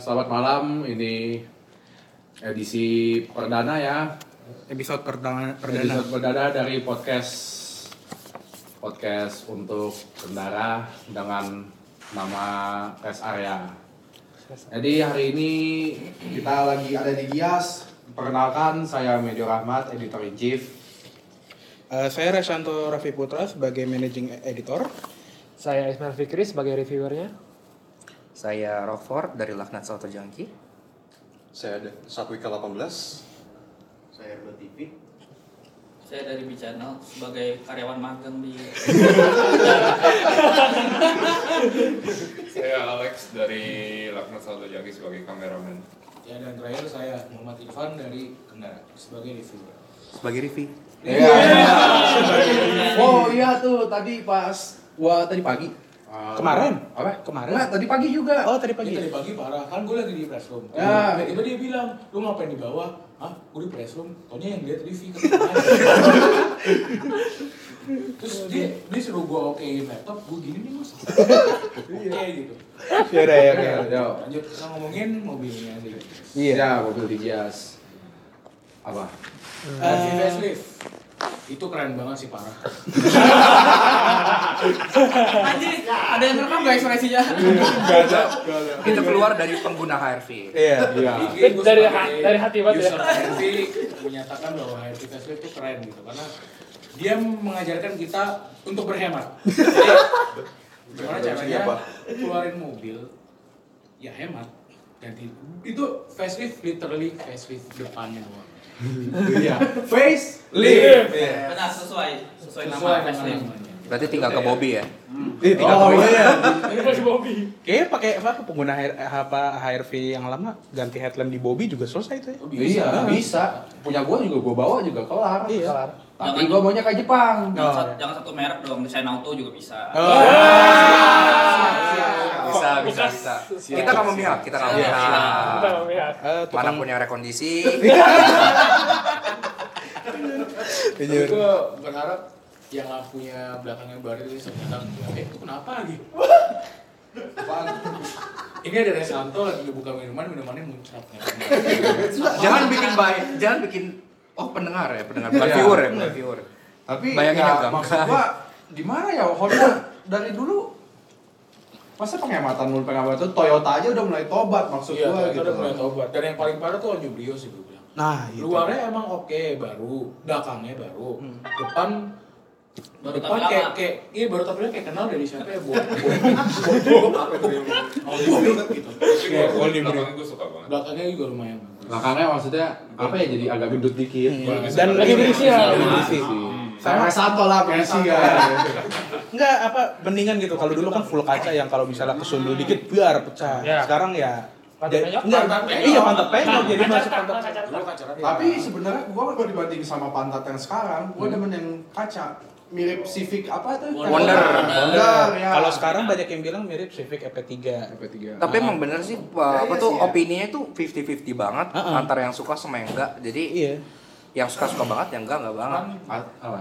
selamat malam. Ini edisi perdana ya. episode perdana perdana Episode perdana dari podcast podcast untuk kendara dengan nama rest area. Jadi hari ini kita lagi ada di Gias. Perkenalkan saya Medio Rahmat, editor in chief. Eh, saya Resanto Raffi Putra sebagai managing editor Saya Ismail Fikri sebagai reviewernya. Saya Rockford dari Laknat Soto Jangki. Saya ada Satwika 18. Saya Erdo TV. Saya dari B Channel sebagai karyawan magang di Saya Alex dari Laknat Salto Jaki sebagai kameramen. Ya dan terakhir saya Muhammad Irfan dari Kendara sebagai reviewer. Sebagai Rivi. Iya. Oh iya tuh tadi pas gua tadi pagi. Uh, Kemarin? Apa? Kemarin? Enggak, tadi pagi juga. oh tadi Pagi pagi tadi pagi parah kan gue lagi di press room. Ya. Tiba-tiba dia bilang, lu ngapain di bawah? Hah? Gue di press room. Taunya yang lihat TV kan. Terus dia dia suruh gue okein laptop, gue gini nih mas. Oke gitu. ya udah ya Oke, oke. yo. Lanjut kita ngomongin mobilnya sih. iya Ya, mobil di Gias. Apa? Uh, facelift. Itu keren banget sih parah. Anjir, ada yang rekam gak ekspresinya? Itu keluar dari pengguna HRV. iya Iya. Dari dari hati banget ya. user HRV menyatakan bahwa HRV Facelift itu keren gitu karena dia mengajarkan kita untuk berhemat. Jadi gimana caranya apa? keluarin mobil ya hemat ganti itu facelift literally facelift depannya doang. Iya. Face lift Benar sesuai sesuai nama Sesuai facelift. namanya. Berarti tinggal ke Bobby ya. Oh iya. Ini masih Bobby. kayaknya pakai apa pengguna HR, apa HRV yang lama ganti headlamp di Bobby juga selesai itu ya Oh, Iya, bisa. Punya gua juga gua bawa juga kelar. Iya. Kelar. Tapi Jangan- gua maunya kayak Jepang. Jangan, Oh. sat- jangan satu merek dong, desain auto juga bisa. oh Bisa, bisa, bisa. Kita nggak memihak, kita nggak memihak. Kita memihak. Eh, Mana punya rekondisi. Jujur. gue berharap yang lampunya belakangnya baru itu ternyata eh itu kenapa lagi? Apaan? Ini ada Resanto lagi buka minuman, minumannya muncrat. jangan bikin baik, jangan bikin oh pendengar ya, pendengar bukan Iya. viewer ya, bukan viewer. Tapi Bayangin ya, maksud gua gimana ya Honda dari dulu masa penghematan mulu penghematan tuh Toyota aja udah mulai tobat maksud Iya, gua itu gitu. udah mulai tobat. Dan yang paling parah tuh Brio sih gue bilang. nah itu Luarnya emang oke, baru, belakangnya baru, depan Baru depan kayak lama. kayak iya baru tapi kayak kenal dari siapa ya buat buat itu gitu. Oh, belakangnya gue suka banget. Belakangnya juga lumayan. Belakangnya maksudnya apa ya jadi agak gendut dikit. Iya. Dan lagi berisi ya berisi Sama Santo lah berisi ya. Enggak apa mendingan gitu kalau dulu kan full kaca yang kalau misalnya kesundul dikit biar pecah Ya. sekarang ya penyok? enggak, iya pantat penyok jadi masuk pantat. Tapi sebenarnya gua kalau dibanding sama pantat yang sekarang, gua demen yang kaca. Mirip Civic apa tuh? Wonder. Wonder ya. Kalau sekarang banyak yang bilang mirip Civic EP3. MP3. Tapi emang bener sih, Ya, apa iya tuh sih ya. opininya tuh 50-50 banget antara yang suka sama yang enggak. Jadi Iya. yang suka suka banget, yang enggak enggak banget. Apa?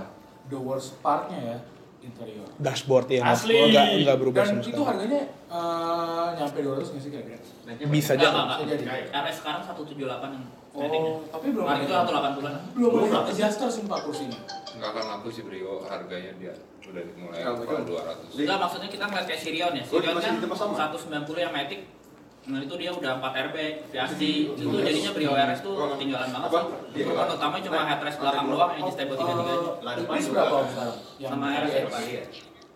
the worst partnya ya interior. Dashboard ya. Asli. Enggak enggak berubah Dan itu harganya eh, nyampe 200 nggak sih kira-kira? Bisa Enggak, aja. enggak, Bisa jadi. enggak. RS sekarang 178 yang ratingnya. Oh, tapi belum Kemarin itu ada. 180-an. Belum Belum ada adjuster sih 4 kursinya. Nggak akan laku sih Brio, harganya dia udah dimulai Kalau kalau itu- 200. Enggak, maksudnya kita ngeliat kayak Sirion ya. Oh, Sirion kan di tempat sama? 190 yang Matic. Nah itu dia udah 4 airbag, VSD, itu jadinya Brio RS tuh ketinggalan banget Apa? sih. Itu kan utamanya cuma headrest belakang doang yang stable tiga-tiganya. Ignis berapa om sekarang? Yang Sama RS RS. depan.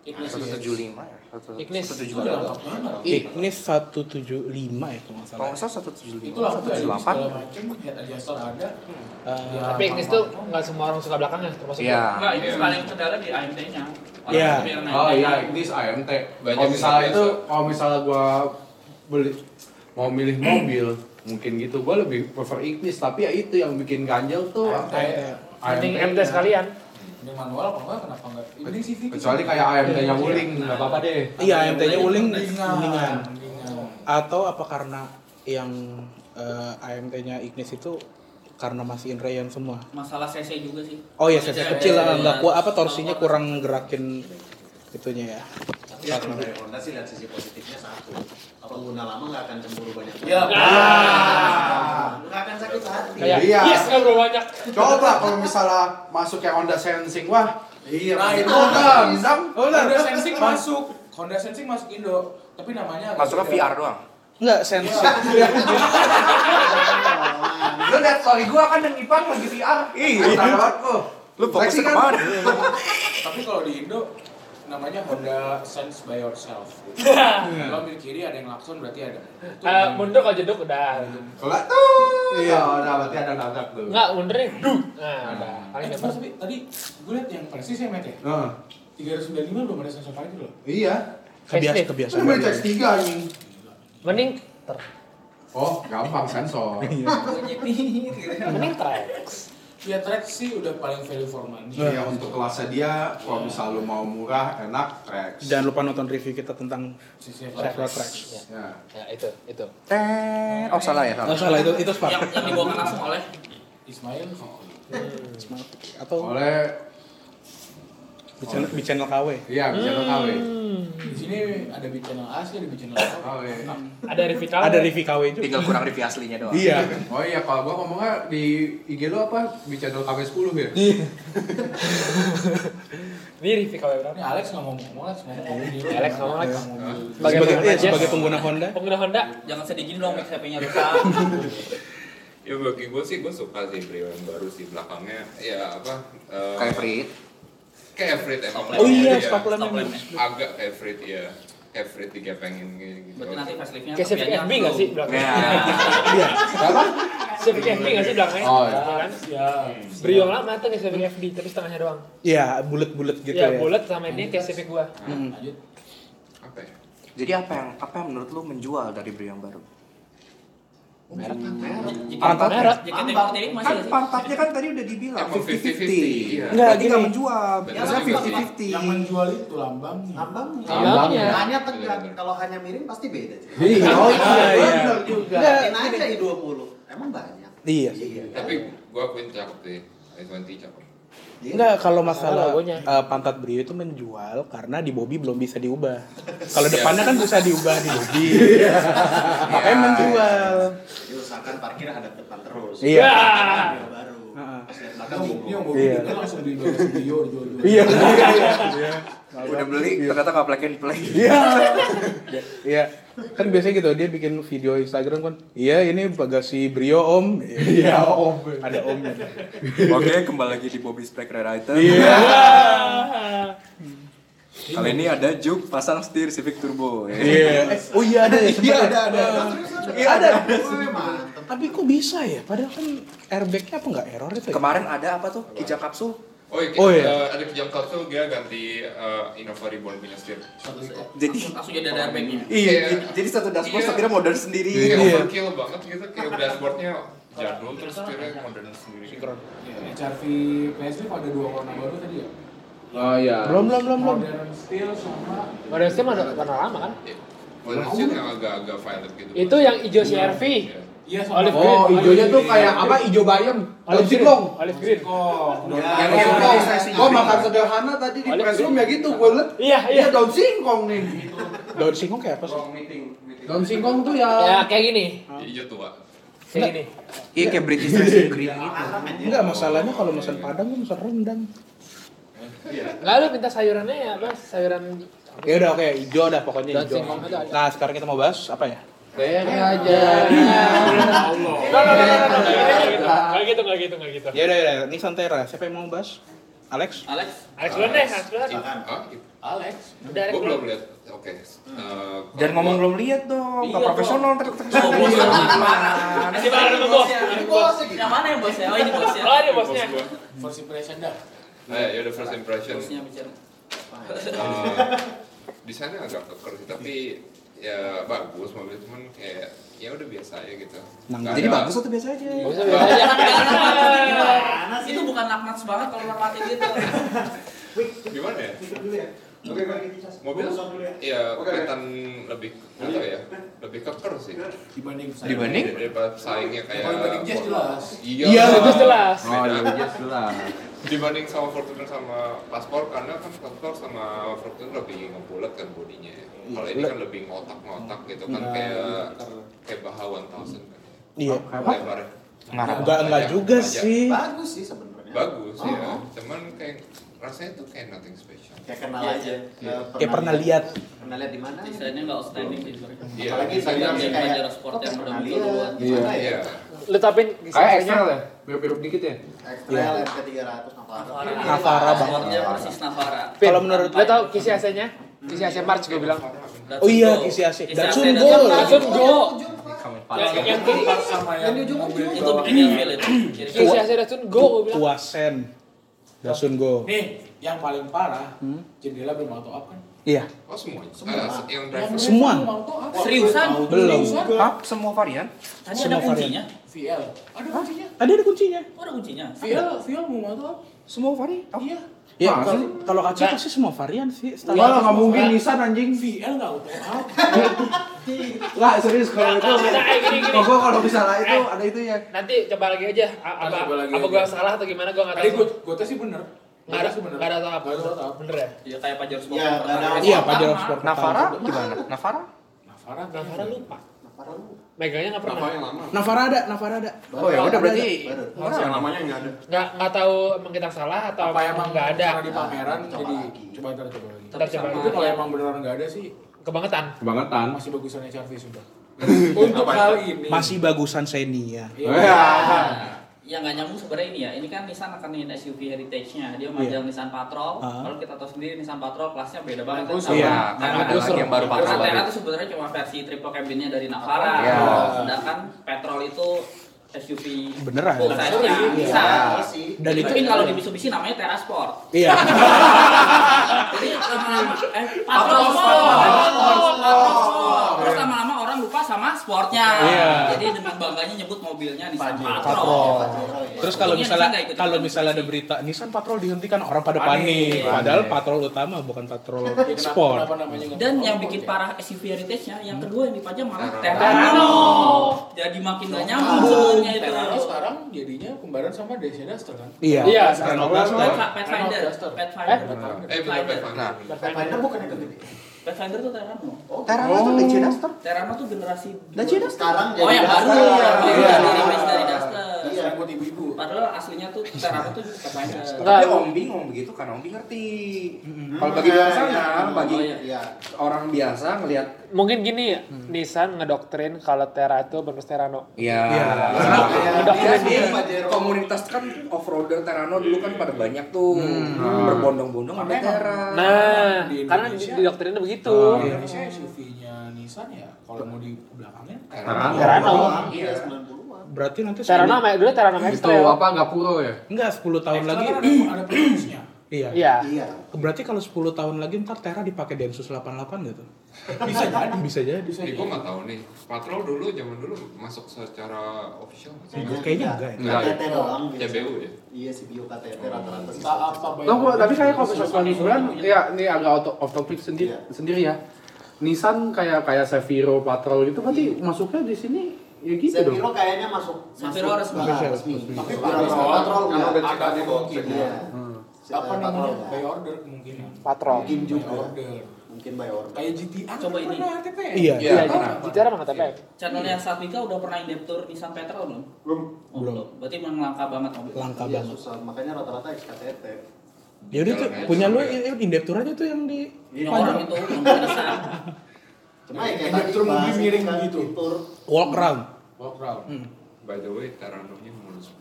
Ignis. 175 ya. Ignis. 175. Itu udah lengkap banget. Ignis 175 ya kalau nggak Kalau salah. nggak salah 175. Itu lampu dari 178. segala macam, head adjuster ada. Eh, Ya, Tapi Ignis tuh nggak semua orang suka belakangnya termasuk Iya. Enggak, itu paling kendala di AMT-nya. Iya. Oh iya, ini AMT. Banyak Kalau misalnya itu, kalau misalnya gua beli mau milih mobil, mungkin gitu gua lebih prefer Ignis, tapi ya itu yang bikin ganjel tuh AMT. Mending MT sekalian. Ini manual apa enggak? Kenapa enggak? Ini CV. Kecuali kayak AMT-nya Wuling, nggak apa-apa deh. Iya, AMT-nya uling Mendingan. Atau apa karena yang eh, AMT-nya Ignis itu karena masih in rayon semua. Masalah CC juga sih. Oh iya, CC CC kecil lah, iya. nggak kuat apa torsinya kurang gerakin itunya ya. Tapi Ya, Honda sih lihat sisi positifnya satu. Pengguna lama nggak akan cemburu banyak. Ya. Nggak akan sakit hati. Kayak Iya. yes bro banyak. Coba kalau misalnya masuk kayak Honda Sensing, wah Iya, Nah, itu Honda, Zam. Honda Sensing masuk. Honda Sensing masuk Indo, tapi namanya Masuknya. VR doang. Enggak sensi. Lu lihat story gua kan yang Ipang lagi VR. Iya. Lu fokusnya kan? ke mana? Tapi kalau di Indo namanya Honda Sense by yourself. Kalau ambil kiri ada yang lakson berarti ada. Itu Eh, mundur kalau jeduk udah. Kalau tuh. Iya, udah berarti ada nabrak tuh. Enggak, mundur nih. Duh. Nah, udah. Paling Eh, tapi tadi gue liat yang persis ya Met ya. Nah, 395 belum ada sensor parkir loh. iya. Kebiasa Facelift. kebiasaan. Itu beli X3 anjing. Mending ter. Oh, gampang sensor. Mending Trax. Ya track sih udah paling value for money. Iya, untuk kelasnya dia, kalau misal lu mau murah, enak, Rex. Jangan lupa nonton review kita tentang Sisi Chevrolet Trax. Ya. Ya, itu, itu. Eh, oh salah ya Oh salah. salah itu itu Spark. Yang yang dibawakan langsung oleh Ismail Fakri. Atau Oleh, di channel, di channel KW. iya, bisa lo KW. Di sini ada di channel asli, ada di channel KW. KW. Ada Revital. Ada review KW juga. Tinggal kurang review aslinya doang. Iya. Oh iya, kalau gua ngomongnya di IG lu apa? Di channel KW 10 ya? Ini Revi KW berapa? Ini Alex nggak ngomong ngomong Alex ngomong ngomong. Alex ngomong Alex. Sebagai Sebagai pengguna eh, Jazz. sebagai pengguna Honda. Pengguna Honda. jangan sedih gini dong HP-nya rusak. Ya bagi gue sih gue suka sih Brio yang baru sih belakangnya ya apa eh, Kayak Frit. Kayak Frit emang Stop Oh iya, Iya, stop lamp Stop lamp-nya. agak kayak Frit ya kayak Frit digepengin gitu Berarti nanti faceliftnya Kayak Civic FB nggak sih belakangnya? Ya. Iya. Apa? Civic FB nggak sih belakangnya? Oh, iya. kan? Ya. Brio lama tuh kayak Civic FB, tapi setengahnya doang. Iya, bulat-bulat gitu ya, ya. bulat sama ini kayak Civic gua. Hmm. Lanjut. apa ya Jadi apa yang apa yang menurut lu menjual dari Brio yang baru? Pantat merah. jika tembak tirik masih Kan nggak pantatnya kan tadi udah dibilang 50-50. 50-50, iya. Enggak, Berarti gini. nggak menjual. Biasanya Yang 50-50. Yang menjual itu lambangnya. Lambangnya. Lambangnya. Hanya tegak. Kalau hanya miring pasti beda. Iya, oh iya. bener juga. Yakin aja i20. Emang banyak. Iya. Iya. tapi gue akuin cakep sih i20 cakep Enggak, kalau masalah eh, pantat Brio itu menjual karena di Bobby belum bisa diubah. Kalau depannya kan bisa diubah di Bobby. Makanya menjual. Jadi usahakan parkir ada depan terus. Iya. Belakang ini bingung. yang mobil Iya. dia langsung di Brio dijual-jual. Iya. Udah beli ternyata nggak plug and play. Iya. Iya. Kan biasanya gitu dia bikin video Instagram kan. Iya, ini bagasi Brio Om. Iya, Om. Ada Omnya. Oke, kembali lagi di Bobby's Black Red Item. Iya. Kali ini ada juk pasang setir Civic Turbo. ya. Iya. Oh iya ada ya. Iya ada ada. Iya ada. Tapi kok bisa ya? Padahal kan airbagnya apa nggak error itu ya? Kemarin ada apa tuh? Kijang kapsul. oh iya, Oh, iya. eh, ada kijang kapsul dia ganti eh, Innova Reborn punya setir Jadi Langsung jadi ada airbag-nya. iya, Iya. jadi- satu dashboard Iya. setirnya modern sendiri. kayak Iya. overkill banget gitu kayak dashboardnya jadul terus setirnya modern sendiri Ya, HRV facelift ada dua warna baru tadi ya. Oh iya. Belum belum belum belum. Modern steel sama Model Steam ada warna lama kan? modern setir yang agak-agak violet gitu Itu yang hijau CRV. Iya. Iya Olive Oh, green. hijaunya tuh kayak apa? Hijau bayam. Olive green. singkong. Olive green. Kok. Yang Iya, singkong. iya. Gua makan sederhana tadi di press room ya gitu. Gua liat. Iya, iya. Iya, daun singkong nih. Daun singkong kayak apa sih? Daun singkong tuh Ya ya. kayak gini. hijau tua Kayak gini. Iya kayak British Racing Green gitu. Enggak, masalahnya kalau pesan Padang gue pesan rendang. Enggak lu minta sayurannya ya apa? Sayuran Ya udah oke, hijau dah pokoknya Daun hijau. singkong itu ada. Nah, sekarang kita mau bahas apa ya? Enggak, enggak, enggak, enggak, enggak gitu, enggak gitu, enggak gitu. Ya udah, ya. Ini santai lah. Siapa yang mau bahas? Alex? Alex, Alex duluan deh, Alex ah Alex. Udah Alex belum lihat oke Eh, Jangan ngomong belum lihat dong, nggak Iya, profesional Bos. ntar Oh, bos mana? Masih marah sama bos. Ini. Yang mana yang bosnya? Oh ini bosnya. Oh, ini bos bosnya. First impression dah. Eh, ya udah first impression. Bosnya bicara. Eh, desainnya agak keker sih, tapi ya bagus mobil cuman kayak ya udah biasa aja gitu. Nah, Nggak Jadi ada- bagus atau biasa aja? Bosnya biasa aja. Sih? Itu bukan nakmats banget kalau nakmatin gitu. Gimana ya? Mobil ya kelihatan lebih apa ya? Lebih keker sih. Dibanding saya. Dibanding? Daripada saingnya kayak dibanding jelas. Iya. Iya, itu jelas. Oh, iya jelas. Dibanding sama Fortuner sama Paspor karena kan Paspor sama Fortuner lebih ngebulat kan bodinya ya. Kalau ini kan lebih ngotak-ngotak gitu kan kayak kayak Baha 1000 kan. Iya. Lebarnya. Enggak enggak juga Aja. sih. Bagus sih sebenarnya. Bagus Oh. ya. Cuman kayak rasanya tuh kayak nothing special. Kayak kenal Iya, aja. iya. Kayak pernah lihat. Pernah lihat di mana? Desainnya nggak outstanding sih. Iya. Apalagi yang kayak Pajero Sport kok yang pernah udah lihat duluan. di mana ya? Iya. Lu tapin Kayak Excel ya, biru-biru dikit ya. Extrail FT300 Navara. Navara banget. Sportnya persis Navara. Kalau menurut Lu tau kisi AC-nya? Kisi AC March gue bilang. Oh iya, kisi AC. Datsun Go. Datsun Go. Yang yang keempat sama yang mobil Itu bikin feel itu. Kisi AC Datsun Go gue bilang. Tuasen. Datsun Go. Nih, yang paling parah, jendela belum auto up kan? Iya. Oh semua. Ah, yang driver. Semua. Up. Seriusan? Belum. Hah? Semua varian? Tadi Semua ada kuncinya. VL. Ada kuncinya. Tadi ada kuncinya. Oh, ada kuncinya. VL, VL mau up. Semua varian? Iya. Ya, kalau kalau kaca pasti semua varian sih. setahu Enggak lah, aku. nggak mungkin Nissan anjing. VL nggak auto up. Enggak, serius kalau itu. Gua kalau misalnya itu Eh. ada itu ya. Nanti coba lagi aja. A- Apa apa gue salah atau gimana gue nggak Tadi tahu. gue gue tes sih bener. Nggak ada sih bener. nggak ada atau apa. Nggak ada up. Bener ya? Iya kayak Pajero Sport. Iya. Iya. Pajero Sport. Navara gimana? Navara? Navara, Navara lupa. Navara lu. Megangnya nggak pernah. Apa yang lama? Navara ada, Navara ada. Oh ya udah berarti Baru. Yang lamanya nggak ada. Nggak nggak tahu emang kita salah atau apa emang nggak ada. karena di pameran Coba jadi lagi. coba ntar coba lagi. Ntar coba lagi. kalau emang beneran nggak ada sih Kebangetan. Kebangetan. masih bagusan HRV sudah. Untuk hal ini Masih bagusan Xenia. Iya. Nah, yang nggak nyambung sebenarnya ini ya. Ini kan Nissan akan ingin SUV heritage-nya. Dia majang Nissan Patrol. Ah. Kalau kita tahu sendiri Nissan Patrol kelasnya beda banget. Terus, kan? iya. Sama- Kan sama- ada lagi yang baru Karena patrol baru. itu sebenarnya cuma versi triple cabinnya dari Navara. Iya. Sedangkan Petrol itu SUV Beneran? full size-nya bisa. Iya sih. Dan itu Tapi kalau di Mitsubishi namanya Terra Sport. Iya. Jadi lama-lama eh Patrol Sport. Patrol Sport. Terus lama-lama orang lupa sama sportnya. Iya. Jadi dengan bangganya nyebut mobilnya Nissan Patrol. Patrol. Terus kalau misalnya kalau misalnya ada berita Nissan patrol dihentikan orang pada Panik. panik. Iya. Padahal patrol utama bukan patrol Ya, kenapa- sport. kenapa Dan patrol yang bikin ya? parah SUV heritage-nya, yang kedua yang dipajang malah Terrano. Terrano. Jadi makin gak nyambung sebenarnya itu. Terrano sekarang jadinya kembaran sama Dacia Duster kan? Iya. Iya, sekarang. Duster. Pathfinder. Pathfinder, Eh bener Pathfinder. Pathfinder. Pathfinder bukan yang gede. Pathfinder tuh Terrano. Terrano tuh Dacia Duster. Terrano tuh generasi Dacia dua. Sekarang Oh yang baru, Duster. yang baru Iya. dari remake dari Duster. Iya. Buat ibu-ibu. Padahal aslinya tuh Terrano tuh. Enggak. Tapi Om Bing ngomong begitu karena Om Bing ngerti. Kalau bagi luar sana, iya. bagi Oh, iya. Iya. orang biasa ngelihat Mungkin gini ya, Nissan ngedoktrin kalau Terra itu bonus Terrano. Iya. Iya. Karena Kayak dia dia di sih, Pajero. komunitas kan off-roader Terrano dulu kan pada banyak tuh berbondong-bondong ada Terra. Nah, Di karena Indonesia- di, doktrinnya begitu. Di Indonesia SUV-nya Nissan ya kalau mau di belakangnya Terrano. Terrano. Iya, 90-an. Berarti nanti sepuluh- sama dulu Terrano Itu Extra. apa nggak puro ya? enggak 10 tahun Extra lagi. kan ada, ada. Iya. Iya. Iya. Berarti kalau 10 tahun lagi ntar Terra dipakai Densus 88 gitu. Bisa jadi. Bisa jadi. Bisa Eh, jadi. gue nggak tahu nih. Patrol dulu zaman dulu masuk secara official nggak sih? Kayaknya enggak ya. Enggak. KTT doang. biasa. CBU ya? Iya sih bio KTT rata-rata sih. Tapi kayak kalau misalnya liburan, ya ini agak auto off topic sendiri, Iya. sendiri ya. Nissan kayak kayak Seviro Patrol gitu berarti masuknya di sini ya gitu dong. Seviro kayaknya masuk Seviro masuk- resmi. Resmi. resmi. Tapi Seviro patrol, enggak. udah ada cerita di bawah kemungkinan. Iya. Apa namanya? By order kemungkinan. Patrol. Mungkin juga. order. Mungkin by order. Kayak Coba kan ini. pernah TP. Iya. Iya? GTR emang TPF. Channelnya Satvika udah pernah indeptur Nissan Petrol belum? Belum. Oh, belum. Berarti memang langka banget mobil. Langka Iya, banget. susah. Makanya rata-rata XKTT. Ya udah tuh punya lu i- indeptur aja tuh yang di Ini orang itu belum. Cuma ya kayak Ini tadi miring kan, gitu. walk around. Walk round. By the way, Terrano-nya mulus.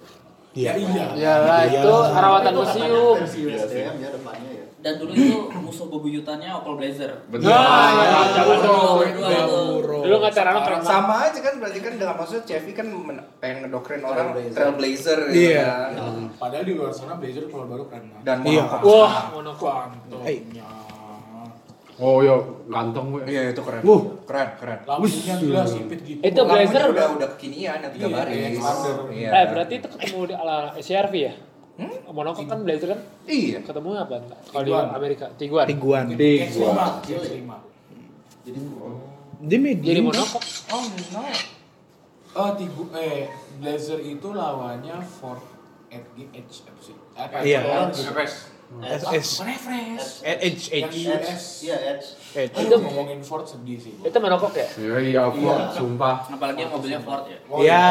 Ya iya. Ya lah, Iya. itu perawatan katanya museum. Versi USDM ya depannya ya. Dan dulu itu musuh bebuyutannya Opel Blazer. Bener. Nah, Zaman dulu, nggak keren banget. Sama aja kan berarti kan dengan maksud Chevy kan pengen ngedoktrin orang Trailblazer. Trailblazer gitu Iya. kan. Padahal di luar sana Blazer kalau baru keren banget. Dan Iya. monocoque. Wah, monokok. Oh yo, ganteng gue. Iya itu keren. Wuh. Keren, keren. Lampunya gila sipit gitu. Itu Blazer udah udah kekinian yang tiga Iya, baris. yang standar. Iya. Eh, berarti itu ketemu di ala SCRV ya? Monokok kan Blazer kan? Iya. Ketemu apa? Kalau di Tiguan. Amerika, Tiguan. Tiguan. X5, X5. Jadi Dia medium. Jadi monokok. Oh, no. Oh, Tigu eh Blazer itu lawannya Ford Edge Edge apa sih? Apa? Iya. FS. SS Bukan Everest. Edge Edge. Iya, Edge. Edge. Itu ngomongin Ford sedih sih. Itu merokok ya? Iya, iya, Ford, sumpah. Apalagi yang mobilnya Ford ya. Iya.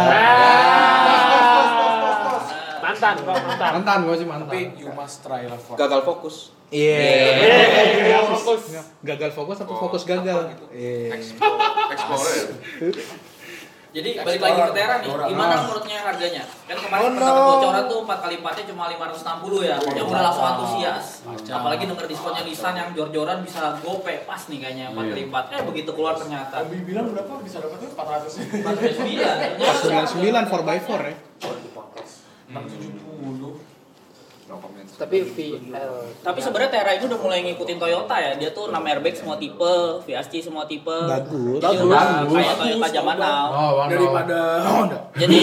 Mantan, kok mantan. Mantan gue sih mantan. Tapi you must try lah Ford. Gagal fokus. Iya. Iya, fokus. Gagal fokus atau fokus gagal? Iya. Explorer. Jadi balik lagi ke Tera nih, Dora. gimana Nah. menurutnya harganya? Kan kemarin sempat ada bocoran tuh 4 kali 4 nya cuma 560 ya, yang udah langsung antusias. Apalagi denger diskonnya Nissan yang jor-joran bisa gope pas nih kayaknya 4 kali 4 Eh begitu keluar ternyata. Abi bilang berapa bisa dapatnya 400 ya? 409. 99 4x4 ya. 670. Tapi VL. Tapi sebenarnya Tera ini udah mulai ngikutin Toyota ya. Dia tuh 6 airbag semua tipe, VSC semua tipe. Bagus. Jadi udah kayak Toyota zaman now. Oh, Daripada Honda. Jadi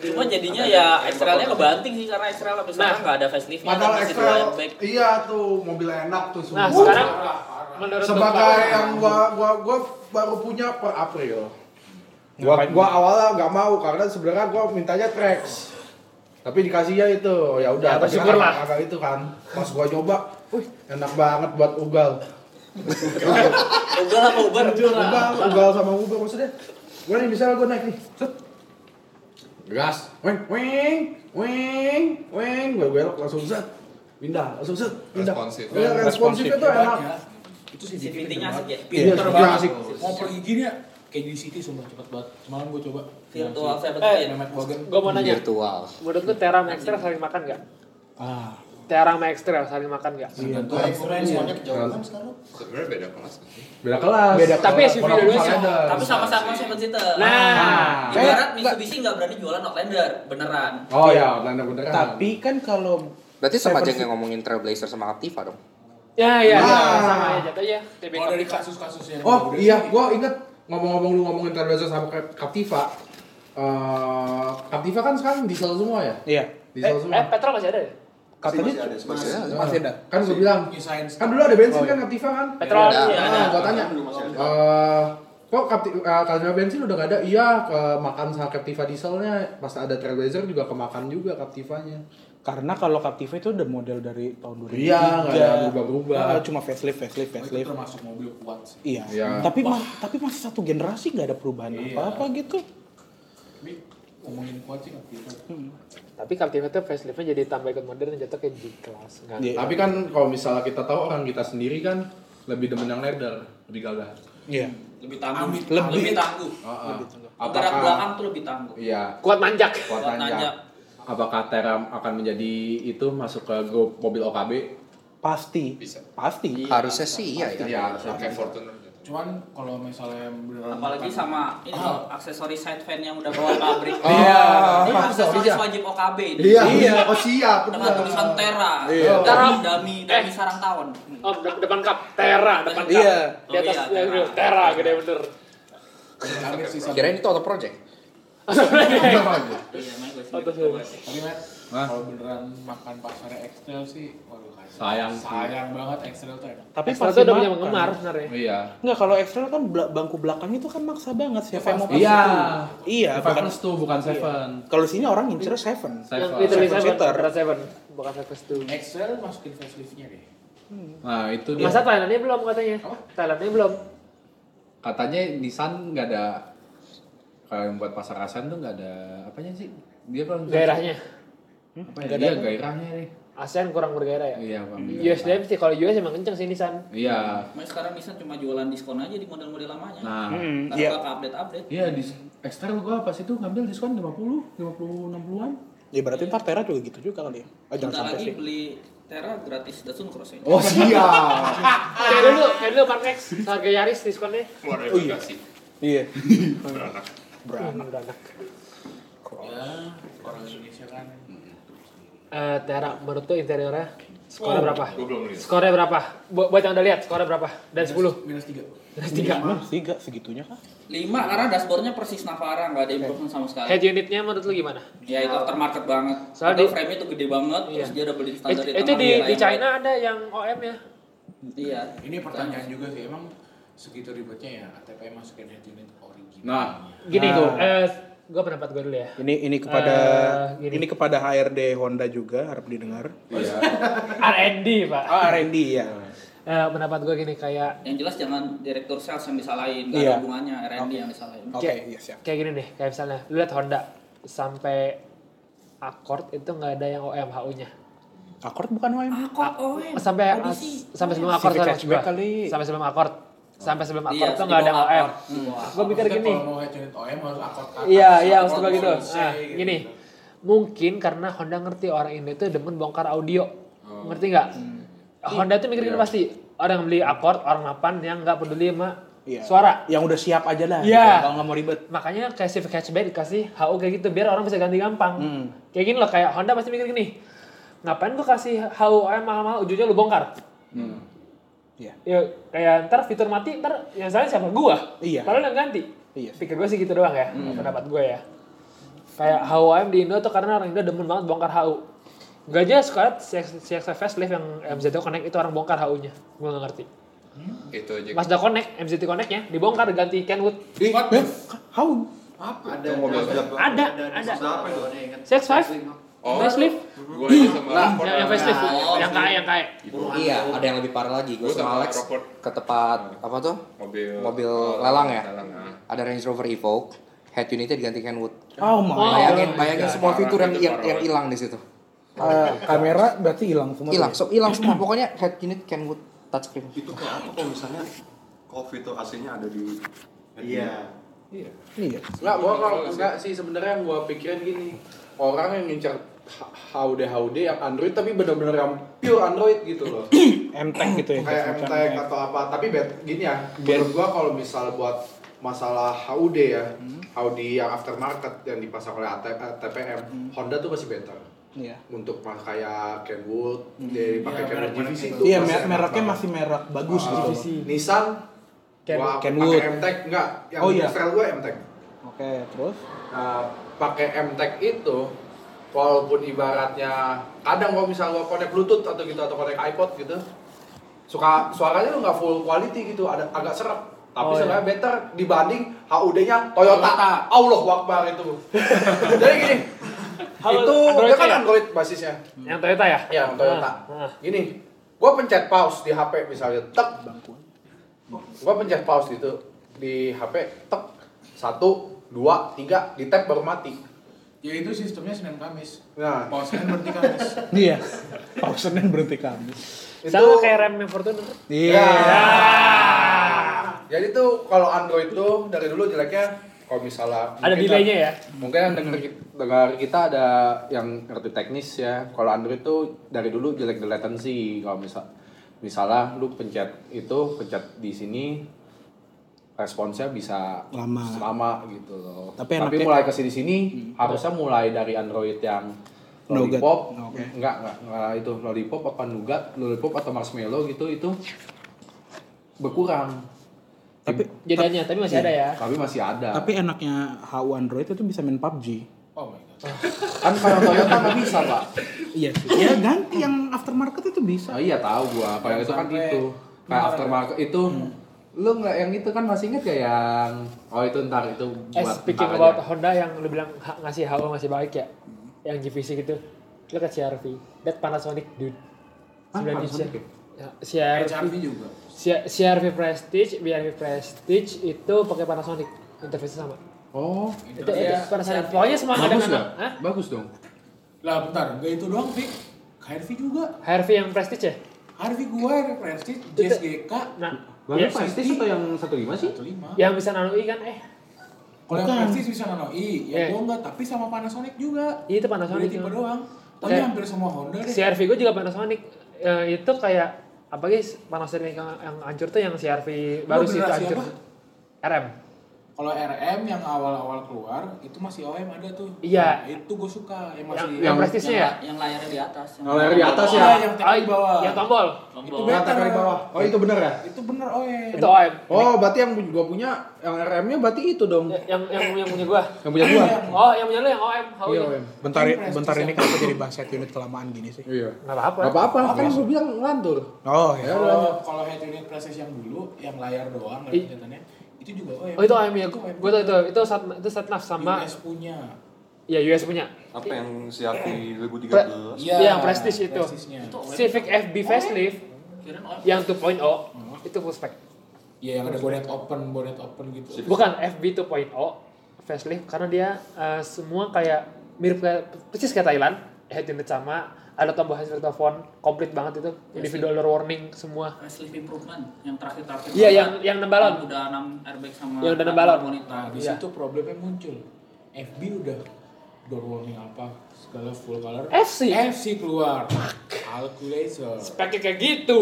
Cuma jadinya ya X-Trailnya kebanting sih karena X-Trail sampai sekarang nggak ada facelift Padahal airbag. iya tuh mobil enak tuh semua. Nah, sekarang menurut sebagai yang gua gua gua baru punya per April. Gua gua awalnya nggak mau karena sebenarnya gua mintanya Trax. Tapi dikasihnya itu, oh ya udah. Ya, tapi bersyukur lah. agak itu kan. Pas gua coba, wih enak banget buat ugal. Ugal apa Uber? Ugal, ugal sama ugal maksudnya. Gua nih misalnya gua naik nih, set. Gas, weng, weng, weng, weng, gua belok langsung set. Pindah, langsung set, pindah. Responsif. Iya, responsifnya tuh enak. Ya. Itu sih CVT-nya asik ya. Iya, Pinter iya, banget. asik. Mau pergi gini ya kayak di city sumpah cepet banget. Semalam gue coba. Virtual Iya, Seventeen. Mehmet Wagen. Gue mau nanya, Virtual. menurut lu Tera sama Extra saling makan nggak? Ah. Tera sama Extra saling makan nggak? Tergantung Itu iPhone-nya. semuanya kejauhan sekarang. Sebenarnya beda kelas. Beda kelas. Beda Tapi. SUV. Outlander. Tapi sama-sama seven seater. Nah, Ibarat Mitsubishi nggak berani jualan Outlander, beneran. Oh ya, Outlander beneran. Tapi kan kalau Berarti sama aja kayak ngomongin Trailblazer sama Captiva dong. ya ya, Ah. sama aja. TBK. Kalau dari kasus-kasus yang Oh iya, gua inget ngomong-ngomong lu ngomongin Trailblazer sama Cap- Captiva. Eh, Captiva kan sekarang diesel semua ya? iya, Eh, Diesel eh, semua. petrol masih ada ya? katanya Masih ada, masih ada. masih ada. Kan gua bilang, nyusahin kan dulu ada bensin Oh, iya. kan Captiva kan? Petrol Ada, iya. ada. Nah, gua tanya. Masih. Eh, kok Captiva, uh, Captiva bensin udah gak ada? Iya, kemakan sama Captiva dieselnya. Pas ada Trailblazer juga kemakan juga Captivanya. Karena kalau Captiva itu udah model dari tahun 2003. Iya, nggak ada berubah-berubah. Ah, cuma facelift, facelift, itu facelift. termasuk mobil kuat sih. Iya. Iya. Tapi ma- tapi masih satu generasi nggak ada perubahan Iya. apa-apa gitu. Tapi ngomongin kuat sih nggak bisa. Tapi Captiva itu faceliftnya jadi tambah ikut modern jatuh kayak di kelas. Nggak. Iya. Tapi kan kalau misalnya kita tahu orang kita sendiri kan lebih demen yang leather, lebih gagah. Iya. Lebih tangguh. Amit. Lebih, Lebih. tangguh. Heeh. Gerak belakang tuh lebih tangguh. Iya, Kuat manjak. kuat nanjak. Apakah Tera akan menjadi itu masuk ke grup mobil OKB? Pasti. Bisa. Pasti. Harusnya sih iya ya. Iya, Kayak Fortuner gitu. Cuman kalau misalnya beneran Apalagi makan- sama ini Ah. loh, aksesoris side fan yang udah bawa pabrik. Iya. Ini aksesoris wajib OKB ini. Iya, oh siap. Dengan tulisan Tera. Iya. Tera. Dami, dami, dami sarang tawon. Oh, de- depan kap. Tera, depan kap. Iya. Di atas Oh, iya, ya, Tera, gede bener. Kirain itu auto project. Iya, makanya gue sih. Oh, terus. Tapi Matt, Hah? kalau beneran makan pasarnya Excel sih, waduh Sayang sih. Sayang banget Excel tuh enak. Tapi tuh udah punya penggemar sebenarnya. Iya. Enggak kalau ekstra kan bangku belakangnya itu kan maksa banget siapa yang mau pas Iya. Iya, Bukan tuh, bukan Seven. Kalau sini orang ngincer seven. Seven. Seven seven, bukan seven two. Excel masukin faceliftnya deh. Nah, itu dia. Masa Thailandnya belum katanya? Apa? Thailandnya belum. Katanya Nissan nggak ada kalau yang buat pasar ASEAN tuh nggak ada apanya sih? Dia kalau Gairahnya. apa ya? Nggak ada Iya, apa? gairahnya nih. ASEAN kurang bergairah ya. Iya, Bang. USDM sih kalau US emang kenceng sih Nissan. Iya. Makanya sekarang Nissan cuma jualan diskon aja di model-model lamanya. Nah, Hmm, Karena iya. nggak update-update. iya di ekstra gua pas itu ngambil diskon 50, 50 60-an. Ya berarti ntar Tera juga gitu juga kali ya. Ah, jangan sampai lagi sih. beli Tera gratis Datsun Cross ini. Oh, siap. Kayak dulu, kayak dulu Park X, harga Yaris diskonnya. Keluar dari bagasi. Iya. Beranak. Hmm, beranak. Ya, orang Indonesia kan. Eh, Tera, menurut tuh interiornya skornya berapa? Gue belum lihat. Skornya berapa? Bu- buat yang udah lihat, skornya berapa? Dan 10? Minus tiga. Dari 3. Emang tiga segitunya kah? 5 karena dashboardnya persis Navara, nggak ada improvement sama sekali. Head unitnya menurut lu gimana? Ya itu aftermarket banget. Soalnya di- frame itu gede banget, Iya. terus dia double It- standar itu di, di China ada yang OM ya? Iya. Ini pertanyaan juga sih, emang segitu ribetnya ya ATP masukin head unit original. Nah, Gini, Nah. eh, gue pendapat gue dulu ya. Ini ini kepada gini. ini kepada HRD Honda juga harap didengar. iya. R&D pak. Ah, R&D ya. Eh, pendapat gue gini kayak Yang jelas jangan direktur sales yang disalahin, gak Iya. ada hubungannya R&D yang disalahin. Oke, iya siap. kayak gini deh, kayak misalnya lu lihat Honda sampai Accord itu nggak ada yang OMHU-nya. Accord bukan OM. Sampai sampai sebelum Accord. Sampai sebelum Accord. Sampai sebelum Iya, Accord tuh nggak ada OM. Bawah Gue mikir Maksudnya gini. Kalau mau unit OM harus. Iya, iya, maksud gue gitu. Nah, gitu. gini. Mungkin karena Honda ngerti orang Indo itu demen bongkar audio. Ngerti nggak? Honda tuh mikir gini pasti. Orang yang beli Accord, orang mapan yang nggak peduli sama Iya. suara. Yang udah siap aja lah. Iya. gitu, Kalau nggak mau ribet. Makanya kayak Civic hatchback dikasih HU kayak gitu biar orang bisa ganti gampang. Hmm. Kayak gini loh kayak Honda pasti mikir gini. Ngapain gua kasih HU OM mahal-mahal ujungnya lu bongkar? Iya. Ya kayak ntar fitur mati ntar yang salah siapa gua? Iya. Padahal yang ganti. Iya. Pikir gue sih gitu doang ya, pendapat gue ya. Kayak HU OM di Indo tuh karena orang Indo demen banget bongkar HU. Gak aja sekarang CX Facelift yang MZ Connect itu orang bongkar HU-nya. Gue gak ngerti. Itu aja. Mazda Connect, MZT Connect-nya dibongkar ganti Kenwood. Eh, how? Ada Itu mobil ada Ada, ada ada. Apa itu? Ada ingat. CX-5? Oh, Facelift? gua aja sama Nah, Rockford. yang, yang facelift, Oh, yang kae, yang kae. Iya, ada yang lebih parah lagi. Gue Gua sama sama Alex Rockford. ke tempat apa tuh? mobil Mobil oh, lelang ya? Lelang, ah. Ada Range Rover Evoque, head unitnya diganti Kenwood. Oh my. Oh. Bayangin, bayangin Parah, semua fitur yang yang hilang di situ. Eh, kamera berarti hilang semua. Hilang, so, hilang semua. Pokoknya head unit Kenwood touchscreen. Itu kayak apa kalau misalnya kalau fitur AC-nya ada di Iya. ya? Iya. Enggak, gua kalau enggak sih sebenarnya yang gua pikirin gini. Orang yang ngincar HUD HUD yang Android tapi bener-bener yang pure Android gitu loh. MTech gitu ya. Kayak MTech atau apa. Tapi bet, gini ya, menurut gua kalau misal buat masalah HUD ya, HUD yang aftermarket yang dipasang oleh TPM, Honda tuh masih better. Iya. Untuk mas kayak Kenwood, dia pakai Iya, Kenwood GVC itu. Iya, masih mereknya masih merek bagus gitu. Nissan, Ken- Kenwood. pakai MTech enggak, yang Oh, iya. gua MTech. Oke, terus? Nah, pakai MTech itu walaupun ibaratnya kadang kalau misalnya gua connect Bluetooth atau gitu atau connect iPod gitu suka suaranya lu nggak full quality gitu ada agak serap tapi Oh, iya. sebenarnya better dibanding HUD-nya Toyota. Allah Akbar itu. Jadi gini, Halo, itu Android dia kan ya? Android basisnya. Yang Toyota ya? Ya, Toyota. Ah, ah. Gini, gua pencet pause di HP misalnya, tek. Gua pencet pause gitu di HP, tek. Satu, dua, tiga, di tap baru mati. Ya itu sistemnya Senin Kamis. Nah, Mau Senin berarti Kamis. Iya. Pausenin berhenti kami. itu Sama kayak rem Fortuner. Iya. Jadi tuh kalau Android tuh dari dulu jeleknya kalau misalnya Ada delaynya ya? Mungkin yang dengar dengar kita ada yang ngerti teknis ya. Kalau Android tuh dari dulu jelek di latency. Kalau misal misalnya lu pencet itu pencet di sini responsnya bisa Lama. lama gitu loh. Tapi Tapi, enaknya- mulai ke sini sini harusnya mulai dari Android yang lollipop, Oke. enggak, enggak, enggak itu lollipop apa nougat, lollipop atau marshmallow gitu itu berkurang. Tapi Jedanya, tapi masih ada ya. Tapi masih ada. tapi enaknya HU Android itu bisa main PUBG. Oh my god. kan kalau Toyota nggak bisa pak. Iya sih. Ya ganti yang aftermarket itu bisa. Oh iya tahu gua, kayak itu kan itu. Kayak aftermarket itu lu nggak yang itu kan masih inget ya yang oh itu ntar itu Eh, buat speaking ntar about aja. Honda yang lu bilang ha- ngasih HO masih baik ya. Yang GVC gitu. Lu ke CRV. That Panasonic dude. Ah, 9 inch ya. Ya, CRV. HRV juga. C- CRV Prestige, BRV Prestige itu pakai Panasonic. Interface sama. Oh, Itu, itu Panasonic. Pokoknya semua ada bagus nama. ya? Hah? Bagus dong. Lah bentar, enggak itu doang, Vic. HRV juga. HRV yang Prestige ya? HRV gue, Prestige, JSGK, Nah, Bagus ya, Prestige atau yang 15 sih? 15. yang bisa nano i kan eh Kalau yang. Prestige bisa nano i, ya gue enggak, tapi sama Panasonic juga. itu Beda Panasonic. tipe yang- doang. Tapi Kayak- hampir semua Honda deh. CRV gue juga Panasonic. Eh, itu kayak apa guys Panasonic yang, yang hancur tuh yang CRV baru sih itu hancur. RM. Kalau RM yang awal-awal keluar itu masih OM ada tuh. Iya. Nah, itu gue suka yang Yang, masih yang prestisnya ya? Yang layarnya di atas. yang- Oh, layar di atas Oh, ya? yang Oh, teknik di bawah. yang tombol. Itu Tombol. Yang better. teknik bawah. Oh itu bener ya? Itu bener OM. Itu OM. Oh berarti yang gua punya yang RM-nya berarti itu dong. Yang yang yang punya gua. Yang punya gua. Oh, yang punya lu yang OM. How Iya, ya? OM. Bentar, Kan bentar prestis ini yang- kenapa jadi bahas head unit kelamaan gini sih? Iya. Enggak apa-apa. Gak apa-apa, kan gua bilang ngelantur. Oh ya. Kalau head unit PlayStation yang dulu yang layar doang kelihatannya itu juga OM. Oh, itu OM ya. Gua tahu itu. Itu sat itu satnaf sama US punya. ya US punya. Apa yang CRT 2013? Iya, yang Prestige itu. Prestige-nya. Civic FB facelift Kirain OM. yang 2.0 itu full spec. Iya, yang ada bonnet open, bonnet open gitu. Bukan FB 2.0 facelift karena dia eh, semua kayak mirip kayak persis kayak Thailand, head unit sama, ada tambahan smartphone, komplit banget itu, individual door warning semua. Facelift improvement yang terakhir-terakhir. Iya, yang yang enam balon. Yang Udah 6 airbag sama Yang udah enam balon. monitor. Nah, di Iya. situ problemnya muncul. FB udah door warning apa segala full color. FC. FC keluar. Calculator. Speknya kayak gitu.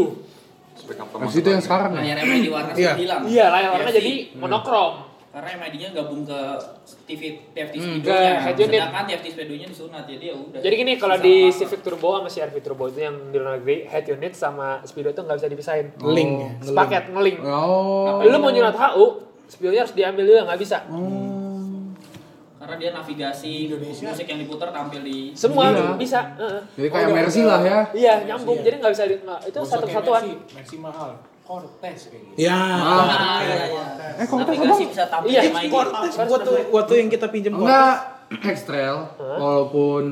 Spek apa itu yang sekarang ya? Layar MID warna Iya. sudah hilang. Iya, layar warna TFT. jadi monokrom. Karena MID-nya gabung ke TV TFT Hmm, Speedo-nya. unit. Sedangkan TFT Speedo-nya disunat jadi ya udah. Jadi gini kalau Bisa di. Civic Turbo sama CRV Turbo itu yang di luar negeri head unit sama speedo itu nggak bisa dipisahin. Link ya. Sepaket ngeling. Oh. Lu mau nyunat HU, speedonya harus diambil dulu nggak bisa. karena dia navigasi Indonesia. musik yang diputar tampil di Semua Iya. bisa. heeh. Jadi kayak Oh, Mercy lah ya. Iya, nyambung. Jadi nggak bisa di, itu satu kesatuan. Messi mahal. Cortez kayak gitu. Ya. Ah, iya, iya. Eh, Cortez navigasi bisa tampil Iya, MID. Cortez waktu waktu yang kita pinjam Enggak, X-Trail walaupun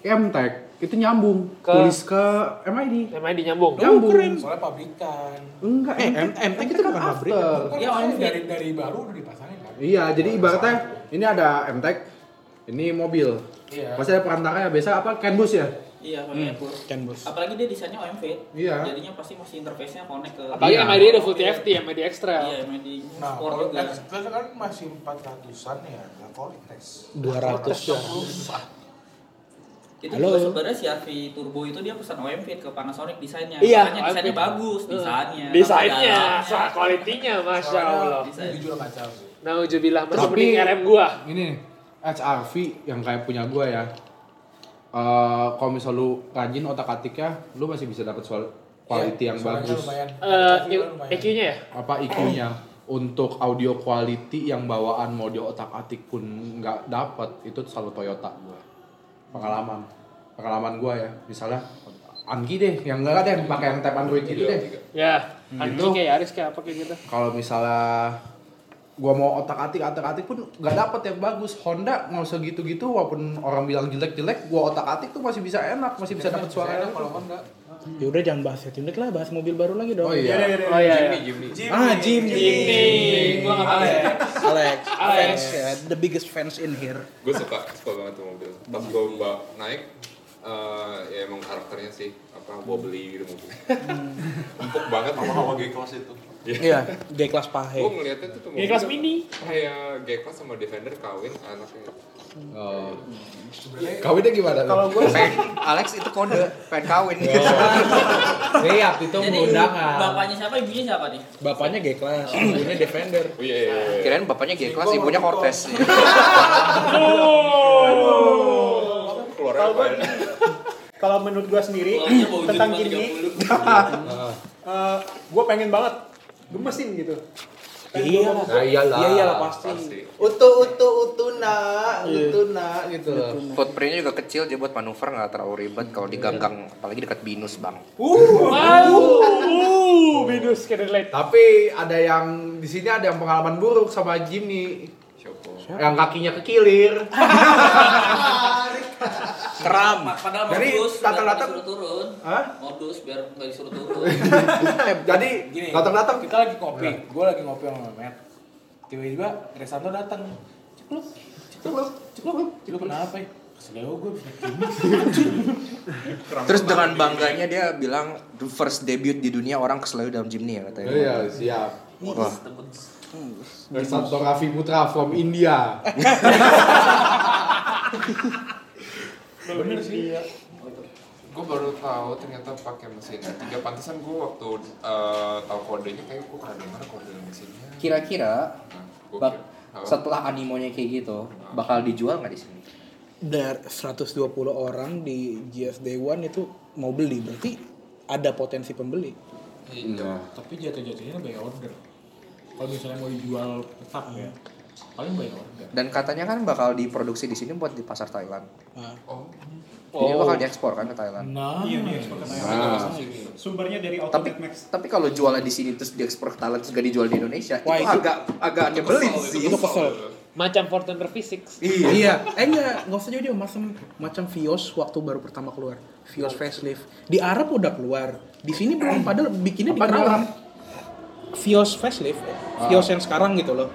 M-Tech itu nyambung Ke- tulis ke MID. Yang main di nyambung. Nyambung. Soalnya pabrikan. Enggak, Eh, M MTech itu bukan pabrik. Iya, dari dari baru udah dipasangin kan. Iya, jadi ibaratnya ini ada M-Tech, ini mobil. Iya. Pasti ada perantaranya biasa apa? Canbus ya? Iya, pakai Apple. Can bos. Apalagi dia desainnya OMV. Iya. Jadinya pasti masih interface-nya connect ke Apalagi Iya. MID udah full TFT, MID extra. Iya, MID Nah, sport kalau juga. Express kan masih 400-an ya, nggak Cortez. 200 ya. Itu Halo. juga sebenarnya si RV Turbo itu dia pesan OMV ke Panasonic desainnya. Iya, Makanya desainnya bagus, desainnya. Desainnya, Tapi soal kualitinya, masya Allah. Desain. Jujur kacau sih. Naujubillah, masih Tapi- mending RM gua. Ini HRV yang kayak punya gua ya. Eh, kalau misal lu rajin otak atiknya, lu masih bisa dapat soal quality Iya, yang bagus. lumayan. Eh. EQ-nya ya? Apa IQ-nya untuk audio quality yang bawaan mau di otak atik pun nggak dapat itu selalu Toyota gua. Pengalaman, pengalaman gua ya. Misalnya Anggi deh, yang enggak ada yang pakai yang tap Android gitu deh. Ya, Hmm. anjing Gitu. kayak Yaris kayak apa kayak gitu. Kalau misalnya gua mau otak atik otak atik pun nggak dapet yang bagus Honda nggak usah gitu gitu walaupun orang bilang jelek jelek gua otak atik tuh masih bisa enak masih bisa dapat suara enak kalau Honda. Ya udah jangan bahas head unit lah, bahas mobil baru lagi dong. oh iya Oh iya, iya. Jimny, Jimny. Ah, Jimny. Ini gua nggak tahu ya. Alex, Alex. fans ya, the biggest fans in here. Gue suka, suka banget tuh mobil. Pas gue naik, eh, ya emang karakternya sih apa wobbly gitu mobil. Empuk banget. Hawa-hawa G-Class itu. Iya, G kelas pahe. Gue ngeliatnya tuh tuh Ini kelas mini. kayak G-Class sama Defender kawin anaknya. oh. kawinnya gimana Kalau gue Alex itu kode pengen kawin. lihat itu Jadi undangan bapaknya siapa, ibunya siapa nih? Bapaknya G kelas, ibunya Defender. Oh iya, iya, iya. Kirain bapaknya G kelas, ibunya Cortez. Keluarnya apa ya? Kalau menurut gua sendiri tentang gini, 30. eh gua pengen banget gemesin gitu. Iya lah. nah iyalah Iya iyalah pasti. Pasti. utu utu utu nak utu nak gitu loh Footprintnya juga kecil, jadi buat manuver nggak terlalu ribet kalau di gang-gang, apalagi dekat binus bang. Wow, uh, bidus can relate. tapi ada yang di sini ada yang pengalaman buruk sama Jimny Siapa? yang kakinya kekilir Keram. Pa- Padahal Jadi, modus, datang-datang- disuruh turun. Hah? Modus biar nggak disuruh turun. jadi Gini, datang datang kita lagi ngopi, gue lagi ngopi sama Matt. Tiba-tiba Resanto datang. Cekluk, cekluk, cekluk, cekluk kenapa ya? Keseleo gue. Terus dengan bangganya dia bilang the first debut di dunia orang keselayu dalam Jimny ya katanya. iya siap Wah, Santo Raffi Putra from India Bener sih. Gue baru tahu ternyata pakai mesin tiga pantesan gue waktu eh, tahu kodenya kayak gue pernah dengar kode mesinnya. kira-kira Nah, bak kira- Setelah animonya kayak gitu, bakal dijual nggak di sini? Dari 120 orang di GS Day One itu mau beli, berarti ada potensi pembeli. Iya. Tapi jatuh-jatuhnya by order. Kalau misalnya mau dijual tetap ya, paling by order. Dan katanya kan bakal diproduksi di sini buat di pasar Thailand. Nah, Jadi bakal diekspor kan ke Thailand. Nah, Iya, nih ekspor ke Nah. Thailand. Sumbernya dari Tapi Autodesk Max. tapi kalau jualnya di sini terus diekspor ke Thailand terus gak dijual di Indonesia, Wah, itu, itu- agak agak nyebelin sih. itu kesel. Macam Fortnite Physics. Iya. iya, eh enggak, enggak usah jauh-jauh macam macam Vios waktu baru pertama keluar. Vios facelift. Di Arab udah keluar. Di sini belum padahal bikinnya di Kerawang. Vios facelift, Vios yang sekarang gitu loh.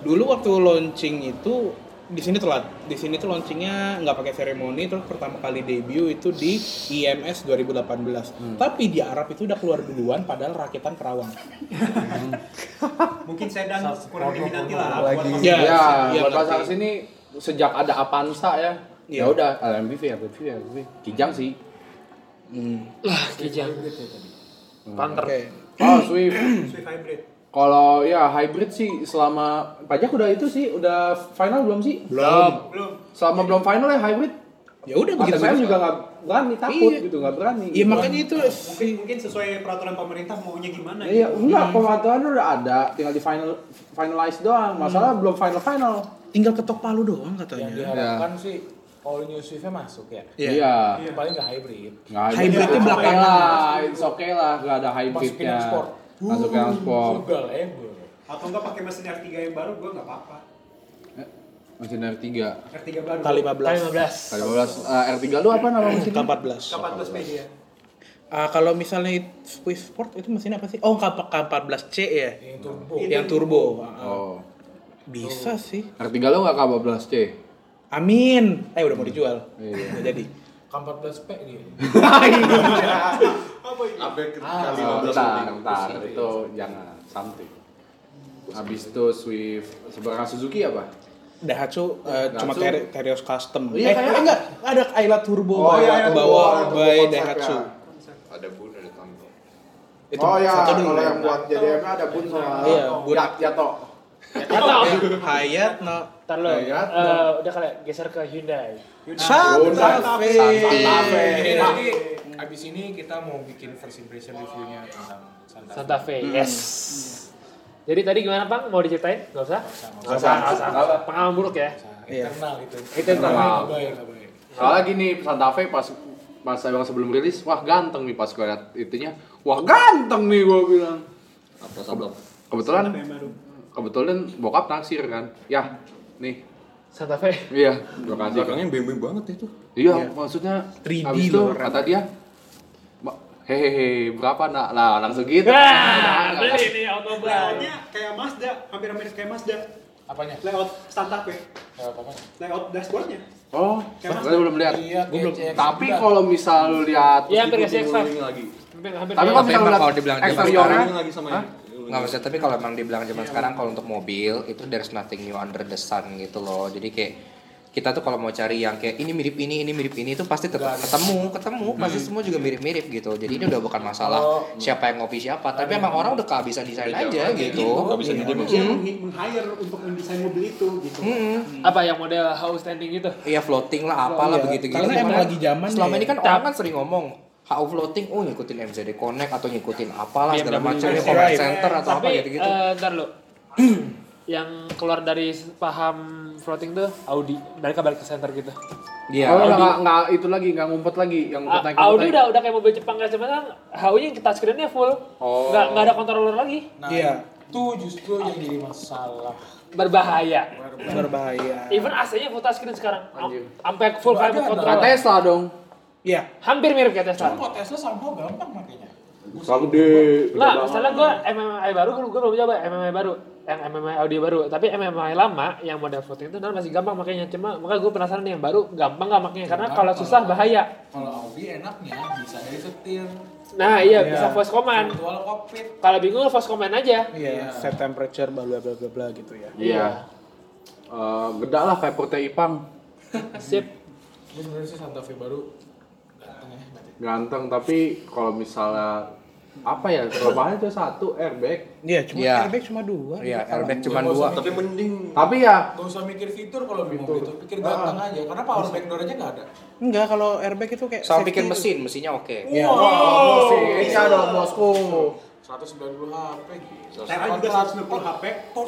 Dulu waktu launching itu di sini telat. Di sini tuh launchingnya nggak pakai seremoni, terus pertama kali debut itu di IMS 2018. Tapi di Arab itu udah keluar duluan, padahal rakitan Kerawang. Mungkin saya dan kurang diminati lah buat Lagi. masuk. Iya, Ya, iya, buat pasar sini sejak ada Avanza ya. Ya Iya. udah, LMPV ya, MPV ya, MPV. Kijang sih. Lah, kijang. Panther. Oke. Oh, Swift. Swift hybrid. Kalau ya hybrid sih selama pajak udah itu sih udah final belum sih? Belum. Belum. Selama belum final ya hybrid. Ya udah begitu. saya juga nggak berani takut Iya. gitu nggak berani. Iya makanya itu Mungkin mungkin sesuai peraturan pemerintah maunya gimana. Iya, gitu. enggak pemantauan udah ada, tinggal di final finalize doang. Masalah belum final final. tinggal ketok palu doang yang katanya. diharapkan sih all new Swift-nya masuk ya. Iya. Iya. Itu paling nggak hybrid. Nggak ada. Hybridnya It's okay belakangan. lah, it's okay lah, nggak ada Masukin hybridnya. yang sport. Masukin yang sport. Juga label. Atau enggak pakai mesin R3 yang baru gua enggak apa-apa. Mesin R3. R3 baru. K15. K15. Kali 15 eh, R3 lu apa nama mesinnya? K14. K14 media. Ah, kalau misalnya Swiss Sport itu mesin apa sih? Oh, K K14C ya. Yang turbo. Yang turbo. Oh. Bisa sih. R3 lu nggak K12C? Amin. Eh udah mau dijual. Iya. Udah jadi. K14P dia. Update ke Ah, kali oh, 15 bentar, bentar, itu jangan something. Habis itu Swift sebenarnya Suzuki apa? Daihatsu eh, Daihatsu. cuma Ter- Terios custom. Iya, eh, kayak- eh, enggak, ada Ayla Turbo Oh, bawa, iya, Ayla bawa Turbo, by Daihatsu. ya. Ada bun, ada tampil. Itu oh ya, satu dulu. kalau yang buat JDM ada Bun sama Iya, Bun. Ya- Yato. Atau Hayat no Ntar lo, Ya, ya. eh, udah kali ya, geser ke Hyundai. Santa Fe. Santa Fe. Ini nanti abis ini kita mau bikin first impression reviewnya tentang Santa Fe. Santa Fe, yes. Jadi tadi gimana Bang? Mau diceritain? Gak usah? Gak usah, gak usah. Pengalaman buruk ya? Iya. Internal itu. Itu internal. Soalnya gini, Santa Fe pas pas saya sebelum rilis, wah ganteng nih pas gue liat itunya. Wah ganteng nih gue bilang. Apa? Kebetulan kebetulan bokap naksir kan. Ya, nih. Santa Fe. Iya, gue kasih. Belakangnya BMW banget itu. Iya, maksudnya 3D habis itu loh, kata dia "Ma- hehehe berapa nak lah langsung gitu Wah, beli nih auto buy. Layoutnya kayak Mazda, hampir-hampir kayak Mazda. Apanya? Layout Santa Fe, layout dashboardnya. oh Kayak gue belum lihat Iya, Gua belum- tapi CX-9. kalau misal lu lihat Iya, hampir terus kayak CX-5. diulang-ulang lagi Hampir, hampir tapi kalau misal lihat eksteriornya Ini lagi sama ini. Nggak maksudnya, tapi kalau emang dibilang zaman sekarang kalau untuk mobil itu there's nothing new under the sun gitu loh. Jadi kayak kita tuh kalau mau cari yang kayak ini mirip ini, ini mirip ini itu pasti tetap ketemu, ketemu, pasti semua juga mirip-mirip gitu. Jadi ini udah bukan masalah siapa yang ngopi siapa, tapi emang orang udah kehabisan desain aja gitu. Gak bisa jadi Dia meng- meng-hire untuk mendesain mobil itu gitu. Mm-mm. Apa yang model house standing gitu? Iya floating lah, apalah Iya, begitu-gitu. karena emang lagi zamannya Selama ya. ini kan orang kan sering ngomong HU floating, oh ngikutin MZD Connect atau ngikutin apalah segala BMW. macamnya Right. comment center atau apa gitu-gitu. eh, ntar lo. yang keluar dari paham floating tuh Audi. Mereka balik ke center gitu. Iya. oh Audi. nggak nggak itu lagi nggak ngumpet lagi yang ngumpet A- naik Audi udah udah kayak mobil Jepang kayak cuman kan HU-nya yang touchscreen-nya full. Oh. Nggak nggak ada controller lagi. Nah, Iya. itu justru yang jadi masalah. Berbahaya. Berbahaya. Even AC-nya full touchcreen sekarang. Sampai full climate ada, control. Tesla dong Iya. Hampir mirip kayak Tesla. Cuma kalau Tesla somehow gampang makanya. Terlalu gede Nggak, misalnya gue MMI baru, gue belum coba MMI baru, yang MMI Audi baru. Tapi MMI lama yang model floating itu masih gampang makanya. Cuma makanya gue penasaran nih yang baru gampang nggak makanya? Karena kalau susah bahaya. Kalau Audi enaknya bisa dari setir, Nah iya Iya. bisa voice command. virtual cockpit. Kalau bingung voice command aja. Iya, set temperature bla bla bla bla gitu ya. iya Eh, gede lah kayak Porte Ipang Sip. Gue sebenarnya sih Santa Fe baru ganteng ya. tapi kalau misalnya apa ya perubahannya itu satu airbag Iya, cuma Iya. airbag cuma dua. Iya, airbag cuma usah dua. Tapi mending tapi ya Gak usah mikir fitur kalau di mobil itu, pikir ganteng aja. Karena power back door aja nggak ada. Enggak, kalau airbag itu kayak Sama pikir mesin, mesinnya oke. Iya. mesinnya dong bosku 190 HP. Tera juga 190 HP,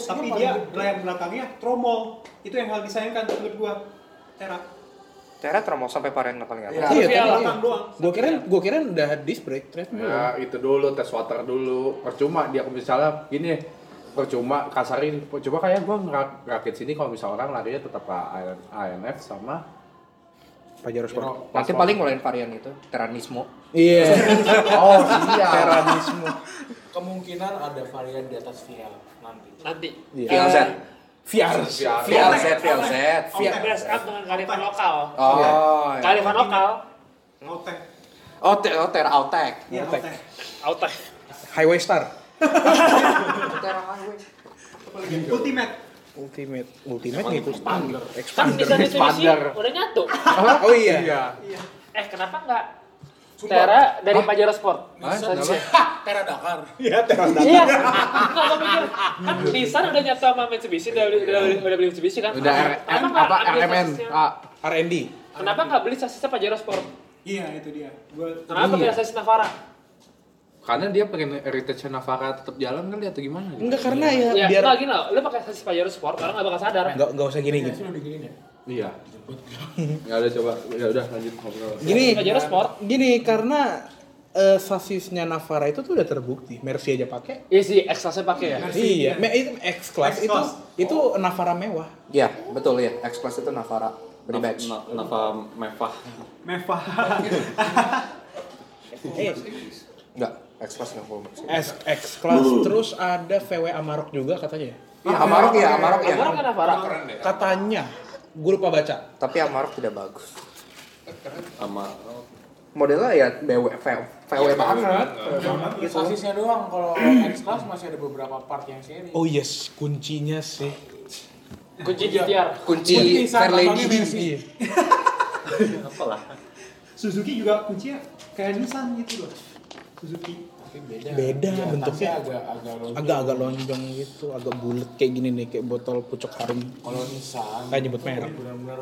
tapi dia layar belakangnya tromol. Itu yang hal disayangkan menurut gua. Tera. Tera termos sampai varian paling atas. Iya. Iya, Tapi doang. gua kira gua kira udah disc brake ternyata belum. ya itu dulu tes water dulu percuma dia misalnya gini percuma kasarin coba kayak gua ngerak rakit sini kalau misalnya orang larinya tetap ke INF sama Pajero Sport. Nanti paling ngulain varian itu, Teranismo. Iya. oh iya Teranismo. Kemungkinan ada varian di atas VL nanti. Nanti. Iya. VLZ. VR. VLZ, VLZ. Best up dengan kearifan lokal. Oh, iya. Kearifan lokal. Outek. Oh, te oh Tera Autek. Iya, Outek. outek. Autek. Highway Star. Ultimate. Ultimate. Ultimate ngikut standar. Kan Expander. expander. udah nyatu. Oh iya. Eh kenapa Tera dari Pajero Sport? Hah? Saja. Tera Dakar. Iya, Tera. Iya. Enggak gua mikir kan Nissan udah nyatu sama Mitsubishi udah beli udah, beli- udah beli Mitsubishi kan. udah R, apa RMN ah R&D. Kenapa nggak beli sasisnya Pajero Sport? Iya, itu dia. Gua Kenapa Iya. beli sasis Navara? karena dia pengen heritage Navara tetap jalan kali atau gimana gitu. Enggak karena ya, Ya, biar nggak gini loh, lu pakai sasis Pajero Sport karena nggak bakal sadar. enggak enggak usah gini. Sudah diginin ya. Iya ya udah coba ya udah lanjut ngobrol Gini, Pajero Sport. gini karena eh, sasisnya Navara itu tuh udah terbukti. Mercy aja pakai. Iya sih, X-Class-nya pakai ya. Iya, me- itu X class itu itu Navara mewah. Iya, betul ya. X-Class itu Navara. Beri badge. Nava Mevah. Meva. Eh, Enggak, X-Class nggak full badge. S X class terus ada VW Amarok juga katanya. Iya, Amarok ya, Amarok ya. Amarok kan Navara. Katanya. Gue lupa baca. Tapi Amarok tidak bagus. Sama Modelnya ya BW, VW, VW banget. Sasisnya doang. Kalau X Class masih ada beberapa part yang seri. Oh yes, kuncinya sih. Kunci GTR. Kunci Fairlady. Iya. Suzuki juga kuncinya kayak Nissan gitu loh. Suzuki. Tapi beda. Beda Di bentuknya. agak agak lonjong. Agak-agak lonjong gitu, agak bulat kayak gini nih, kayak botol pucuk harum. Kalau Nissan. Kayak nyebut merek. Benar-benar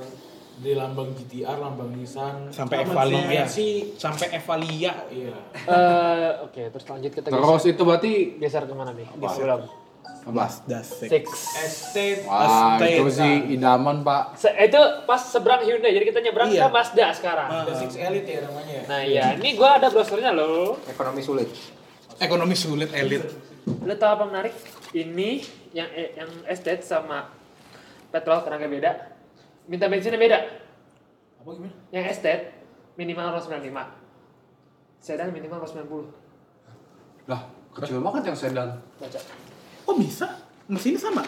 di lambang GTR, lambang Nissan. Sampai Evalia. Mercy. Sampai Evalia. Iya. Eh, oke, terus lanjut kita terus geser. itu berarti Geser ke mana nih? Mazda 6. Six. Estate. wah Estate. itu sih idaman pak Se- itu pas seberang Hyundai, jadi kita nyebrang Iya. ke Mazda sekarang. The Six Elite ya namanya ya. Nah iya, ini gua ada brosurnya loh. Ekonomi sulit. Ekonomi sulit elit. Lo tau apa menarik? Ini yang eh, yang estate sama petrol tenaga beda. Minta bensinnya beda. Apa gimana? Yang estate minimal 195. Sedan minimal 190. lah kecil banget yang sedan Baca. Oh bisa? Mesinnya sama?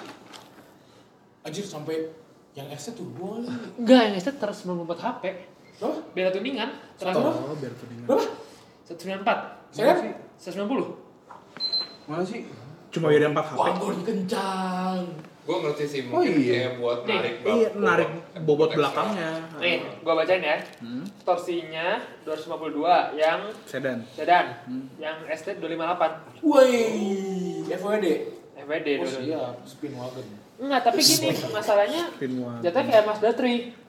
Anjir sampai yang estate turbo. Enggak, yang estate 194 HP. Berapa? Beda tuningan. 100 Oh, biar tudingan. Berapa? 194. Sedan? 190. mana sih Cuma beda 4 HP. Wagon kencang. Gue ngerti sih Oh, mungkin iya. kayak buat Nih, narik Iya, bab- narik bobot ekstra. belakangnya. Nih, gua bacain ya. Torsinya 252 yang Sedan. sedan, yang estate 258. Woi, FWD. FWD Oh dulu. siap, spin wagon. Enggak, tapi gini, masalahnya jatuhnya kayak Mazda 3.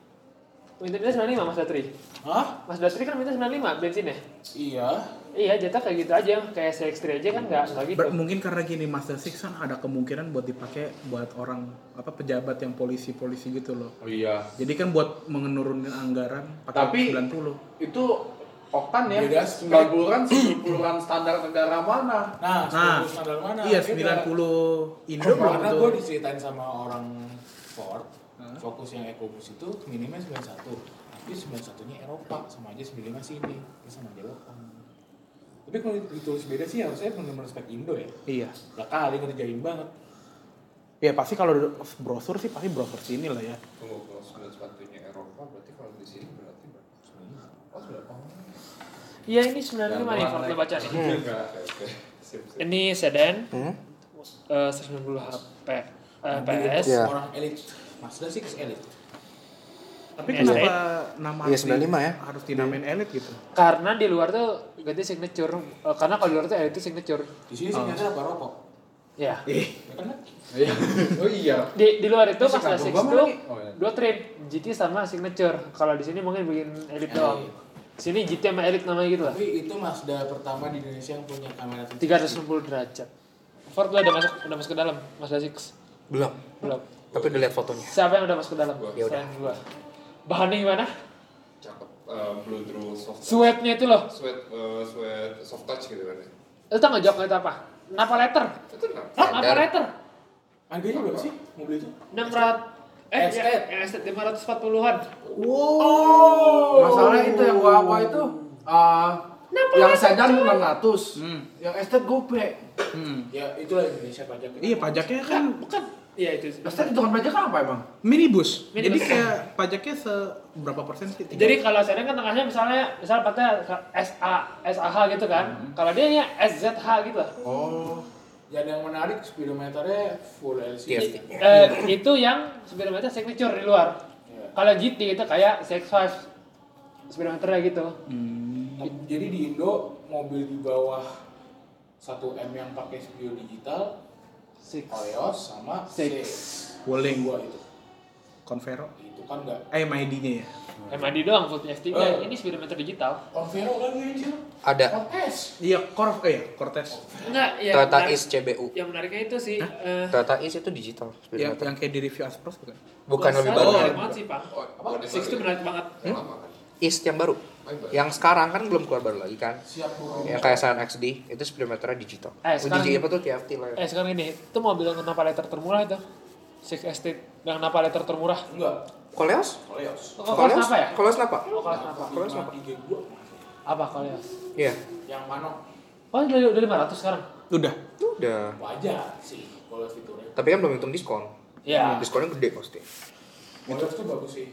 Minta minta 95 Mazda 3. Hah? Mazda 3 kan minta 95 bensinnya. Iya. Iya, jatuh kayak gitu aja. Kayak CX-3 aja kan enggak enggak gitu. Ber- mungkin karena gini Mazda 6 kan ada kemungkinan buat dipakai buat orang apa pejabat yang polisi-polisi gitu loh. oh iya Jadi kan buat menurunkan anggaran pakai Tapi- 90. itu oktan ya Beda 90 kan 90 kan standar negara mana Nah, Nah, 90 standar mana? Iya, Beda. 90 Indo belum Karena gue diceritain sama orang Ford, fokus yang EcoBoost itu minimnya 91. Tapi 91-nya Eropa, sama aja 95 sini. Ini sama aja Jepang. Tapi kalau ditulis beda sih harusnya benar-benar spek Indo ya. Iya. Lah kali ngerjain banget. Ya pasti kalau brosur sih pasti brosur sini lah ya. Tunggu kalau sembilan sepatunya Eropa berarti kalau di sini berarti berapa? Oh berapa? Iya, ini 95 nih Ford lo baca nih. Sip. Ini sedan Hmm? eh 190 HP eh, PS. Iya. Orang elit. Mazda sih elit. Tapi kenapa S8. nama Iya, asli 95 ya. harus dinamain Elite gitu? Karena di luar tuh ganti signature. Eh, karena kalau di luar tuh itu signature. Di sini signature apa rokok? Ya. Ya? Iya. Oh iya. Di di luar itu pas six banget tuh lagi. Oh, iya. dua trim GT sama signature. Kalau di sini mungkin bikin elite doang. Sini GT sama elite namanya gitu lah. Tapi itu Mazda pertama di Indonesia yang punya kamera 360 derajat. Ford udah masuk udah masuk ke dalam Mazda 6. Belum. Belum. Tapi udah lihat fotonya. Siapa yang udah masuk ke dalam? Ya udah. Gua. Bahannya gimana? Cakep. Eh, blue Drew soft touch. Sweatnya itu loh. Sweat, eh, sweat soft touch gitu kan ya. Lu tau gak jawabnya itu apa? Napa letter? Itu kenapa? Napa letter? Harganya berapa sih mobil itu? 600 eh S8. ya, yang S8 540-an. Masalahnya itu yang gua apa itu eh, yang sedan 600. Yang estet gope. Hmm. Ya itulah Indonesia pajaknya. Iya pajaknya kan Bukan. Iya itu. Estet itu kan pajak apa emang? minibus. Minibus. Jadi kayak pajaknya seberapa persen sih? Tiga- Jadi kalau saya kan tengahnya misalnya misal patnya SA SAH gitu kan. Kalau dia nya SZH gitu lah. Oh. Dan yang menarik speedometernya full LCD. TFT. Eh, itu yang speedometer signature di luar. Iya. Kalau GT itu kayak CX-5 speedometernya gitu. Jadi di Indo mobil di bawah 1M yang pakai spio digital, Six. Koleos sama Six. Wuling. dua itu. Convero. Itu kan enggak. Eh MID-nya ya. MID doang full TFT. Oh. Ini speedometer digital. Convero lagi anjir. Ada. Cortez. Iya, Corv eh ya, Cortez. Enggak, ya. Toyota Is CBU. Yang menariknya itu sih eh Toyota Is itu digital Yang speedometer. yang kayak di review Aspros bukan? Bukan lebih baru. menarik banget sih, Pak. Oh, yang Six itu menarik banget. Yang kan? Is yang baru. Oh, yang sekarang kan belum keluar baru lagi kan. Siap. Yang kayak Scion XD itu speedometernya digital. Eh, sekarang- Uji apa tuh TFT lah. Eh sekarang ini, itu mobil yang kenapa letter termurah itu? Six Estate yang kenapa letter termurah? Enggak. Koleos? Koleos. Oh, kelas apa ya? Koleos apa? Oh, kelas apa? Koleos apa? 532. Apa kalian? Iya. Yang mana? Oh, udah, udah 500 sekarang? Udah. Udah. Wajar sih Koleos fiturnya. Tapi kan belum hitung diskon. Iya. Diskonnya gede pasti. Koleos tuh bagus sih.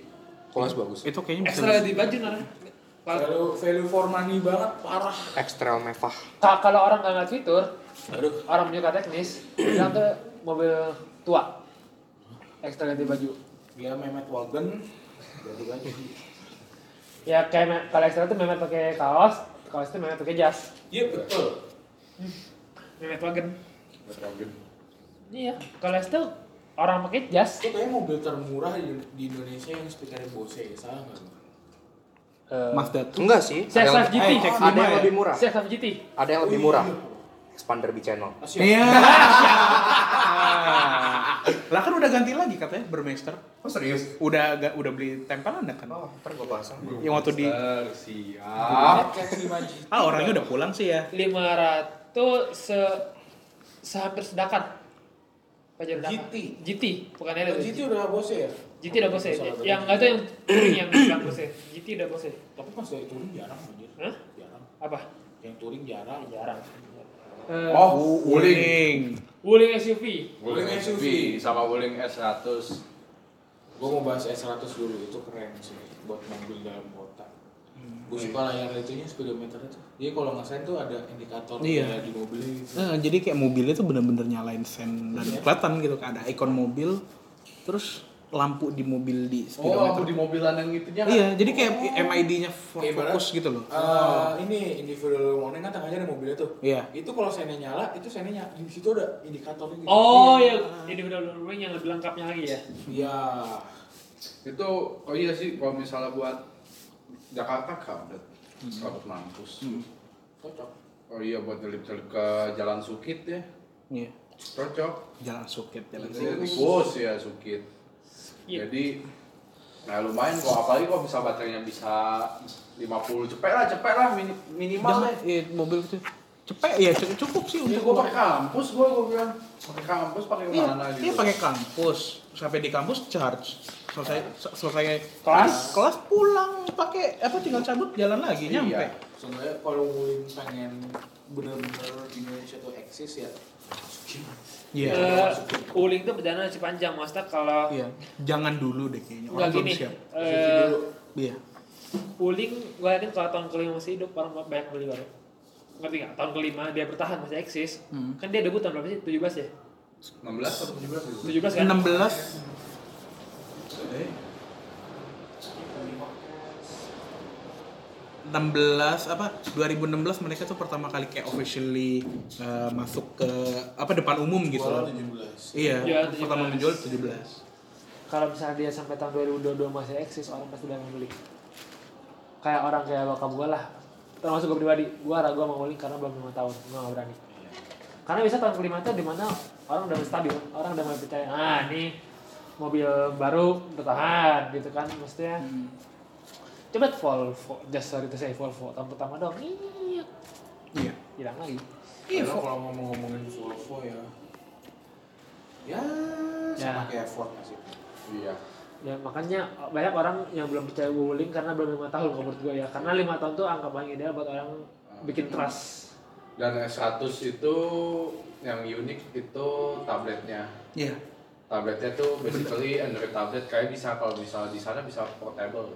Koleos bagus. Itu kayaknya bisa. Ekstra di baju nara. Value, value for money banget parah. Extrail mewah. Ka- Kalau orang nggak ngeliat fitur, Aduh. orang menyuka teknis, bilang tuh mobil tua. Ekstra ganti baju. Dia Mehmet Wagen. Ganti baju. Ya kayak kalau ekstra tuh Mehmet pakai kaos, kaos itu Mehmet pakai jas. Iya betul. Mehmet Wagen. Iya, kalau itu orang pakai jas. Itu kayaknya mobil termurah di, di Indonesia yang speakernya Bose, salah nggak? Gua? Eh, Mazda tuh. Enggak sih. CX-5 Ada yang, GT. Eh, CX-5 ada yang ya? lebih murah. CX-5 GT. Ada yang lebih murah. Expander B channel. Iya. lah kan udah ganti lagi katanya Burmeister. Oh serius? Udah ga, udah beli tempelan kan? Oh, ntar gue pasang. Yang waktu di siap. Kayak 5 G. Ah, orangnya udah pulang sih ya. 500 se sehampir sedakan. Pajak sedakan. GT. GT, bukan Oh, Elite. GT udah Bose ya? GT udah bose. Yang enggak tuh yang touring yang bilang bose. GT udah bose. Tapi pas dari touring jarang anjir. Hah? Jarang. Apa? Yang touring jarang. Jarang. Eh, Oh, Wuling. Wuling SUV. Wuling SUV sama Wuling S100. Gue mau bahas S100 dulu, itu keren sih buat mobil dalam kota. Gue suka layar itunya speedometer itu. Jadi kalau nggak sen tuh ada indikator Iya. di mobil gitu. Nah, jadi kayak mobilnya tuh bener-bener nyalain sen dan kelihatan gitu kan ada ikon mobil terus lampu di mobil di Oh, lampu speedometer. di mobilan yang itunya kan? Iya, jadi kayak MID-nya Kayak ibarat, fokus gitu loh. Eh, ini individual warning kan tengahnya ada mobilnya tuh. Iya. Itu kalau sennya nyala, itu sennya nyala. Di situ ada indikatornya gitu. Oh ya, ini udah luring yang lebih lengkapnya lagi ya. Iya. Itu oh iya sih kalau misalnya buat Jakarta kabet. Kabet mampus. Cocok. Oh iya buat nyelip-nyelip ke Jalan Sukit ya. Iya. Cocok. Jalan sukit, jalan Jadi sukit. tikus ya Sukit. Iya. Jadi nah lumayan kok apalagi kalau bisa baterainya bisa 50 cepet lah cepet lah mini- minimal deh. iya, mobil itu cepet ya cu- cukup sih untuk gua pakai kampus gua gua bilang pakai kampus pakai Iya, mana gitu. iya pakai kampus. Sampai di kampus charge. Selesai se- selesai Kelas? kelas pulang pakai apa tinggal cabut jalan lagi Iya. nyampe. Sebenarnya kalau Wuling pengen bener-bener Indonesia tuh eksis ya. Iya. Eh, Wuling tuh perjalanan masih panjang, maksudnya kalau Iya. Jangan dulu deh kayaknya. Orang belum siap. eh, Iya. Wuling gue yakin kalau tahun kelima masih hidup orang banyak beli baru. Ngerti nggak? Tahun kelima dia bertahan masih eksis. Hmm. Kan dia debut tahun berapa sih? 17 ya? 16 atau 17 gitu. 17 kan? 16 Eh, 16 apa 2016 mereka tuh pertama kali kayak officially uh, masuk ke apa depan umum gitu loh. Jualan 17. Iya, Iya, pertama 17. menjual 17. Kalau misalnya dia sampai tahun 2022 masih eksis, orang pasti udah membeli. Kayak orang kayak bokap gue lah. Termasuk gue pribadi, gue ragu sama nguling karena belum lima tahun, gue gak berani. Karena bisa tahun kelima itu di mana orang udah stabil, orang udah mulai percaya, ah ini mobil baru bertahan gitu kan, maksudnya. Coba Volvo, just sorry to say Volvo, tahun pertama dong, iya, Iya. hilang lagi. Iya, kalau mau ngomongin Volvo ya. Ya, sama Ya. kayak Ford masih. Iya. Ya makanya banyak orang yang belum percaya Wuling karena belum lima tahun kalau menurut gue ya. Karena lima tahun tuh angka paling ideal buat orang bikin trust. Dan S100 itu yang unik itu tabletnya. Iya. Tabletnya tuh basically Android tablet kayak bisa kalau bisa di sana bisa portable.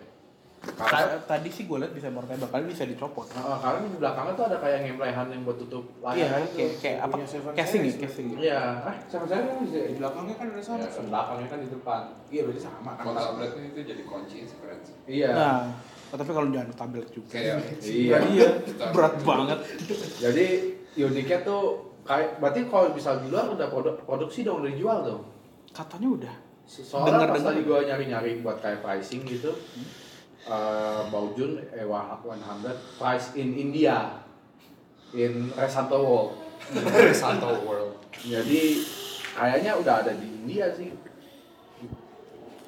Karena Ta- Tadi sih gue liat bisa portable, kali bisa dicopot. Nah, karena di belakangnya tuh ada kayak ngemplehan yang buat tutup Iya, layar. kayak kayak apa? Casing ya, casing. Iya, ah, sama saya kan bisa Di belakangnya kan ada sama. Ya, kan belakangnya kan di depan. Iya, berarti sama kan. Kalau tabletnya itu jadi kunci sih. Iya. Nah, tapi kalau jangan tablet juga. Kayak Iya. Iya, berat banget. Jadi uniknya tuh kayak berarti kalau bisa di luar udah produk produksi dong udah dijual dong. Katanya udah. Soalnya pas Dengar-dengar. tadi gua nyari-nyari buat kayak pricing gitu. Eh Baojun E100 price in India in Resanto World. Santo World. Jadi kayaknya udah ada di India sih.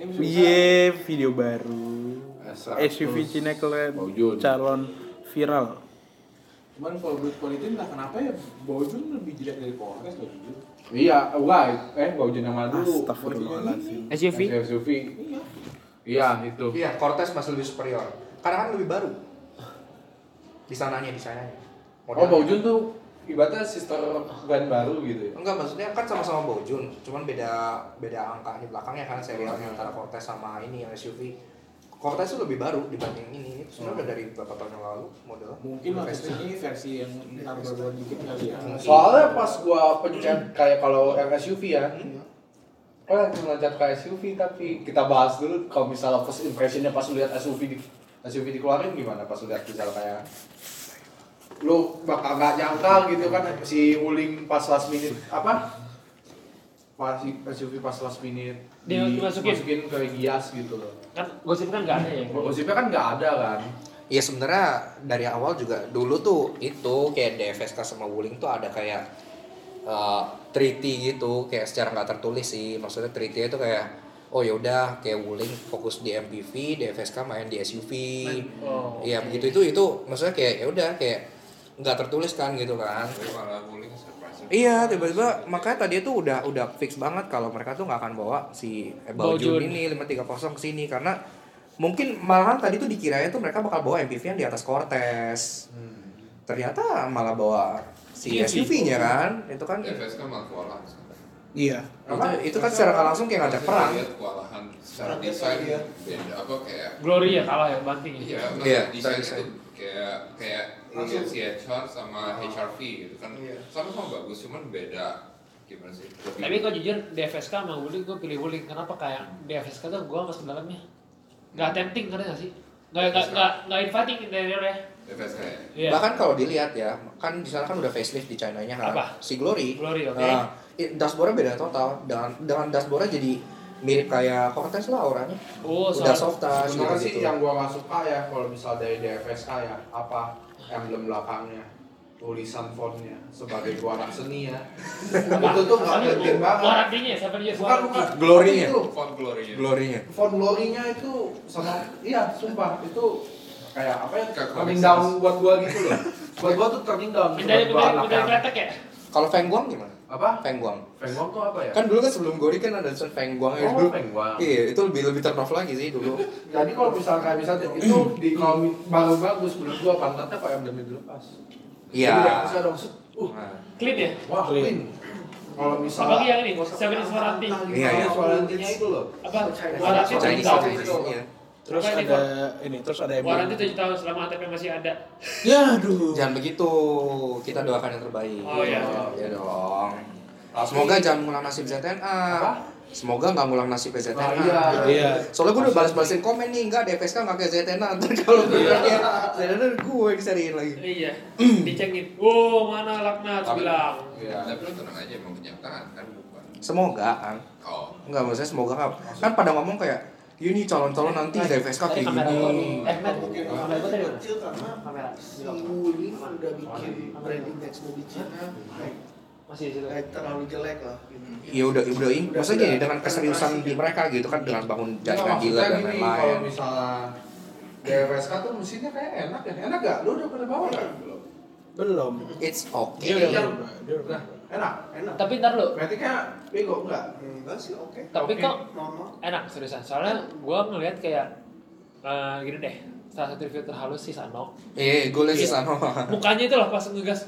Iya, video baru. S100 SUV Cina Baojun. calon viral. Cuman kalau buat quality entah kenapa ya Baojun lebih jelek dari Cortez loh jujur. Iya, enggak, eh Baojun yang mana dulu? Astagfirullahaladzim. SUV? SUV. Iya, itu. Iya, Cortez masih lebih superior. Karena kan lebih baru. Di sananya, di sananya. Oh, Baojun tuh ibaratnya sister brand baru gitu ya. Enggak, maksudnya kan sama-sama Baojun, cuman beda beda angka di belakangnya kan serialnya antara Cortez sama ini yang SUV. Cortez itu lebih baru dibanding ini. Itu sebenarnya udah dari beberapa tahun yang lalu model. Mungkin lah ini versi yang ntar baru dikit kali ya. Soalnya pas gua pencet kayak kalau yang SUV ya. Oh, langsung loncat ke SUV tapi kita bahas dulu kalau misalnya first impressionnya pas lihat SUV di SUV dikeluarin gimana pas lihat misalnya kayak lu bakal nggak nyangka gitu kan si Wuling pas last minute apa pas si SUV pas last minute Dia dimasukin. ke Gias gitu loh. Kan gosip kan nggak ada ya. Gosipnya kan nggak ada kan. Iya sebenarnya dari awal juga dulu tuh itu kayak DFSK sama Wuling tuh ada kayak uh, treaty gitu kayak secara nggak tertulis sih. Maksudnya treaty itu kayak oh ya udah kayak Wuling fokus di MPV DFSK main di SUV Oh, Iya begitu. Itu itu maksudnya kayak ya udah kayak nggak tertulis kan gitu kan. Iya tiba-tiba makanya tadi itu udah udah fix banget kalau mereka tuh nggak akan bawa si Baojun. ini 530 ke sini. Karena mungkin malahan tadi tuh dikiranya tuh mereka bakal bawa MPV yang di atas Cortez. Ternyata malah bawa si Iya, SUV-nya kan. Itu kan FSK malah kewalahan. Iya. itu, itu kan secara langsung kayak ngajak perang. Lihat kewalahan secara desain beda apa kayak Glory ya kalah ya banting ya. Iya, Iya, desain itu kayak kayak lihat si HR sama HRV gitu kan. Sama-sama bagus cuman beda. Gimana sih? Lebih- Tapi kok jujur DFSK sama Wuling gue pilih Wuling. Kenapa kayak DFSK tuh gue masuk dalamnya nggak tempting karena nggak sih? Nggak nggak nggak nggak inviting interiornya FSK ya? Iya. Bahkan kalau dilihat ya, kan di sana kan udah facelift di China-nya kan. Apa? Si Glory. Glory, oke. Nah, i- dashboardnya beda total. Dengan dengan dashboardnya jadi mirip kayak Cortez lah orangnya. Oh, udah soft touch Sebenarnya gitu. sih yang gua nggak suka ya kalau misal dari DFSK ya apa emblem belakangnya tulisan fontnya sebagai gua anak seni ya itu tuh nggak penting banget Warrantinya siapa dia bukan bukan Glory-nya. itu Font glory-nya. Glory-nya. font glory-nya itu sama iya sumpah itu kayak apa ya turning down buat gua gitu loh buat gua tuh turning down anak medali yang kretek ya? Kalau Feng Guang gimana? apa Feng Guang. Feng Guang tuh apa ya Kan dulu kan sebelum Glory kan ada tulisan Feng Guang ya Oh, dulu. Feng Guang. Iya, itu lebih lebih turn off lagi sih dulu. jadi kalau misal kayak misalnya itu di kalau baru bagus menurut gua pantatnya kayak emblem dilepas Iya. Jadi bisa dong set, uh Nah, Clean ya? Wah, clean. Kalau misalnya Apalagi yang ini, Seven is Warranty. Iya, iya. Warranty-nya itu loh. Apa? Tujuh Chinese iya. Terus Apa ini, ada ini, terus ada yang Warranty tujuh tahun selama ATP masih ada. Ya aduh. Jangan begitu. Kita doakan yang terbaik. Oh, iya. Iya dong. Semoga jangan mengulang nasib ZNA. Semoga nggak ngulang nasib ZTNA. Ah, iya. Iya. Soalnya gue udah balas-balasin komen nih, enggak DFSK nggak kayak ZTNA. Ntar kalau gue kayak ZTNA gue disariin lagi. Iya. Dicengin. Oh, mana laknat Tapi- bilang. Iya. Tapi lu tenang aja emang kenyataan kan bukan. Semoga kan. Oh. Enggak, maksudnya semoga nggak. Kan pada ngomong kayak, ini calon-calon nanti DFSK Tadi kayak gini. Eh, Matt. Kamera gua tadi kecil karena Kamera. si ini udah bikin branding next mobil Cina Masih di situ. kayak terlalu jelek lah gitu. Ya udah, udah ini. Maksudnya gini, dengan keseriusan di mereka gitu kan, dengan bangun Nggak, jaringan gila dan gini, Kalau lain-lain. misalnya DFSK tuh mesinnya kayak enak ya. Enak gak? Lu udah pernah bawa gak? Belum. It's okay. Dia udah Iya. Enak. enak Tapi ntar lu. Metiknya bego enggak? enggak sih oke Tapi Oke. kok normal enak seriusan. Soalnya gua ngeliat kayak eh, gini deh. Salah satu review terhalus si Sano. Iya, gue liat sih Iya. sana. Mukanya itu loh pas ngegas.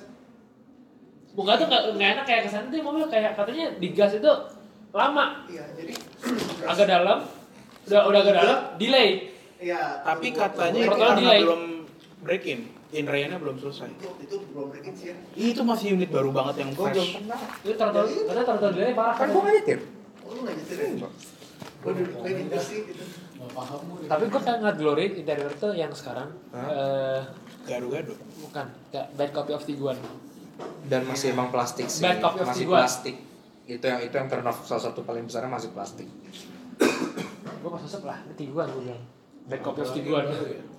Muka tuh nggak enak kayak kesan tuh mobil kayak katanya digas itu lama, iya jadi agak dalam, udah udah agak dalam, delay. iya Tapi katanya itu karena delay. belum break in. In Rayana belum selesai. itu itu belum breaking sih ya Itu masih unit baru banget yang Gue belum fresh. pernah. Itu terlalu, katanya terlalu delay parah. Kan gue nggak nyetir. oh lu nggak nyetir ya gue duduk main sih gitu gue. Tapi gue pengen ngeliat Glory interior tuh yang sekarang eh Gado-gado. bukan kayak bad copy of Tiguan. Dan masih emang plastik sih. Bad copy of Masih Tiguan. plastik. Itu yang itu yang turn off salah satu paling besarnya masih plastik. Gue pas masuk lah, Tiguan gue bilang. Bad copy of Tiguan.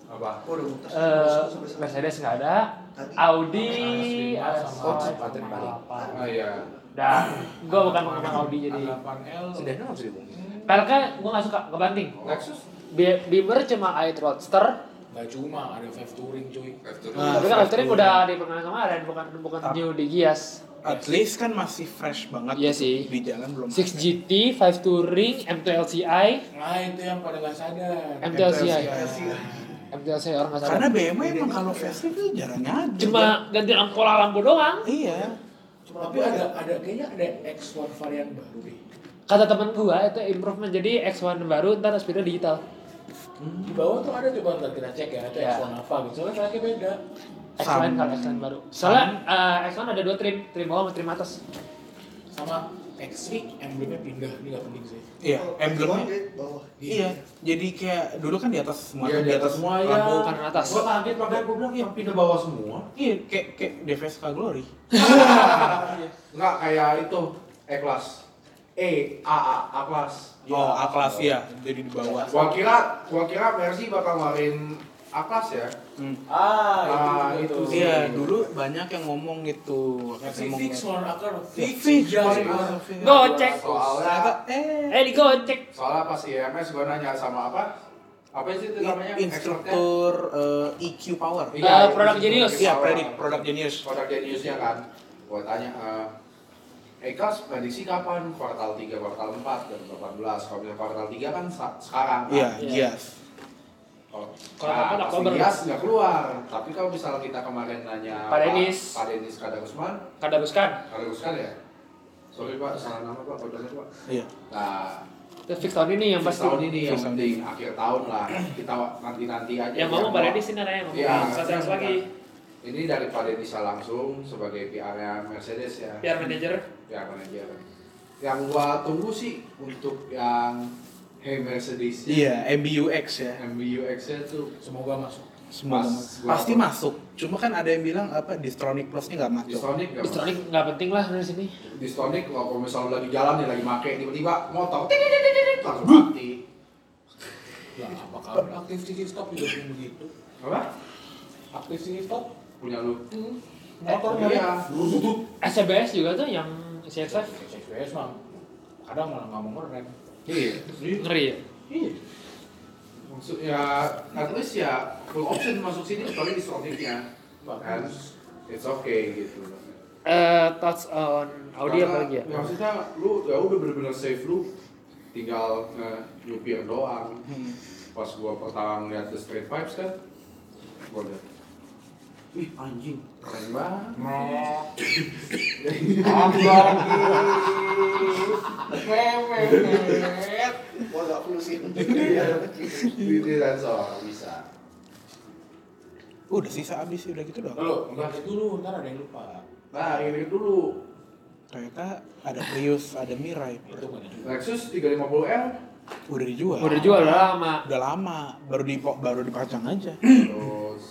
Apa? oh Eh, Mercedes nggak ada, Audi, Oh, Patrik balik. Oh iya. Dan gue bukan ngomong Audi jadi. A8L. Sudah nggak bisa dihubungin. PLK gue nggak suka, kebanting. Lexus? Bi- Beamer cuma i Roadster, Nggak cuma ada five touring cuy. Five Nah, tapi kan Roadster udah diperkenalkan kemarin, bukan bukan new di Gias. At least kan masih fresh banget. Iya gitu. sih. Di jalan belum. 6 GT, 5 Touring, M2 LCI, Nah itu yang pada nggak sadar. M2 LCI. MTLCI. M2 LCI orang nggak sadar. Karena BMW emang kalau facelift itu jarang aja. Cuma ganti lampu lampu doang. Iya. Tapi ada ada kayaknya ada X1 varian baru deh. Kata temen gua itu improvement jadi X1 baru ntar speednya digital. Di bawah tuh ada coba ntar kita cek ya, itu Ya. X1 apa gitu. Soalnya tracknya beda. X1 Sam- kalau X1 baru. Soalnya eh, X1 ada dua trim, trim bawah sama trim atas. Sama X3 emblemnya pindah, ini nggak penting sih. Iya, emblemnya. di bawah Iya, jadi kayak dulu kan di atas semua, Iya, di atas semua ya. lampu. Kanan atas. Gua kaget makanya gua bilang ya pindah bawah semua. Iya, kayak kayak DVSK Glory. Enggak kayak itu E-Class. E, A, A, A Class. Oh, A kelas ya, jadi di bawah. Gua kira, gua kira Mercy bakal ngeluarin A Class ya. Hmm. Ah, itu sih. Iya, dulu banyak yang ngomong gitu. Fix lawan akar, fix. Fix, Iya. Gocek. Soalnya, eh Eh digocek. soalnya pas IMS gua nanya sama apa? Apa sih itu namanya? instruktur eh, EQ Power. Iya, Eh, produk Genius. Iya, produk produk genius. Produk Geniusnya kan. Gua tanya, eh Ekas prediksi kapan? Kuartal 3, kuartal 4, dan 18. Kalau misalnya kuartal 3 kan sekarang kan. Iya, Iya. Kalau nah, Oktober. Gias nggak keluar. Tapi kalau misalnya kita kemarin nanya Pak Denis. Pak Denis Kadarusman, Kadaruskan. Kadaruskan ya? Sorry Pak, salah nama Pak, bodohnya Pak. Iya. Nah, Itu fix tahun ini yang pasti. tahun ini yang penting akhir tahun lah kita nanti nanti aja Yang mau Pak Dedis ini nanya Iya. ngomong satu lagi. ini dari Pak Denisa langsung sebagai PR nya Mercedes ya PR manager. PR manager yang gua tunggu sih untuk yang Hey Mercedes Iya, MBUX ya. MBUX nya tuh Semoga masuk. Semoga Mas, masuk. pasti apa? masuk. Cuma kan ada yang bilang apa Distronic Plus-nya nggak masuk. Distronic nggak Distronic nggak penting lah dari sini. Distronic kalau misalnya lagi jalan nih lagi make tiba-tiba motor tit, tit, tit, tit, langsung mati Ya, apakah aktif city stop juga begitu? apa Aktif city stop? punya lu Motor iya SCBS juga tuh yang CXF CVS mah kadang malah nggak mau ngerem. Iya ngeri ya. Iya. Maksud ya, at least ya full option masuk sini kecuali Distronicnya. Kan, it's okay gitu. Eh thoughts on Audi Karena, apa lagi ya? Maksudnya lu ya udah bener-bener safe lu tinggal nge-nyupir doang. Hmm. Pas gua pertama ngeliat The Straight Vibes kan, gua liat Ih anjing, keren banget. gua gak perlu sih Ini sensor bisa. Udah sisa habis udah gitu doang. Lo, nggak dulu, ntar ada yang lupa. Nah, ini dulu. Toyota ada Prius, ada Mirai. Lexus 350L Udah dijual. Udah dijual udah lama. Udah lama, baru di baru dipajang aja. terus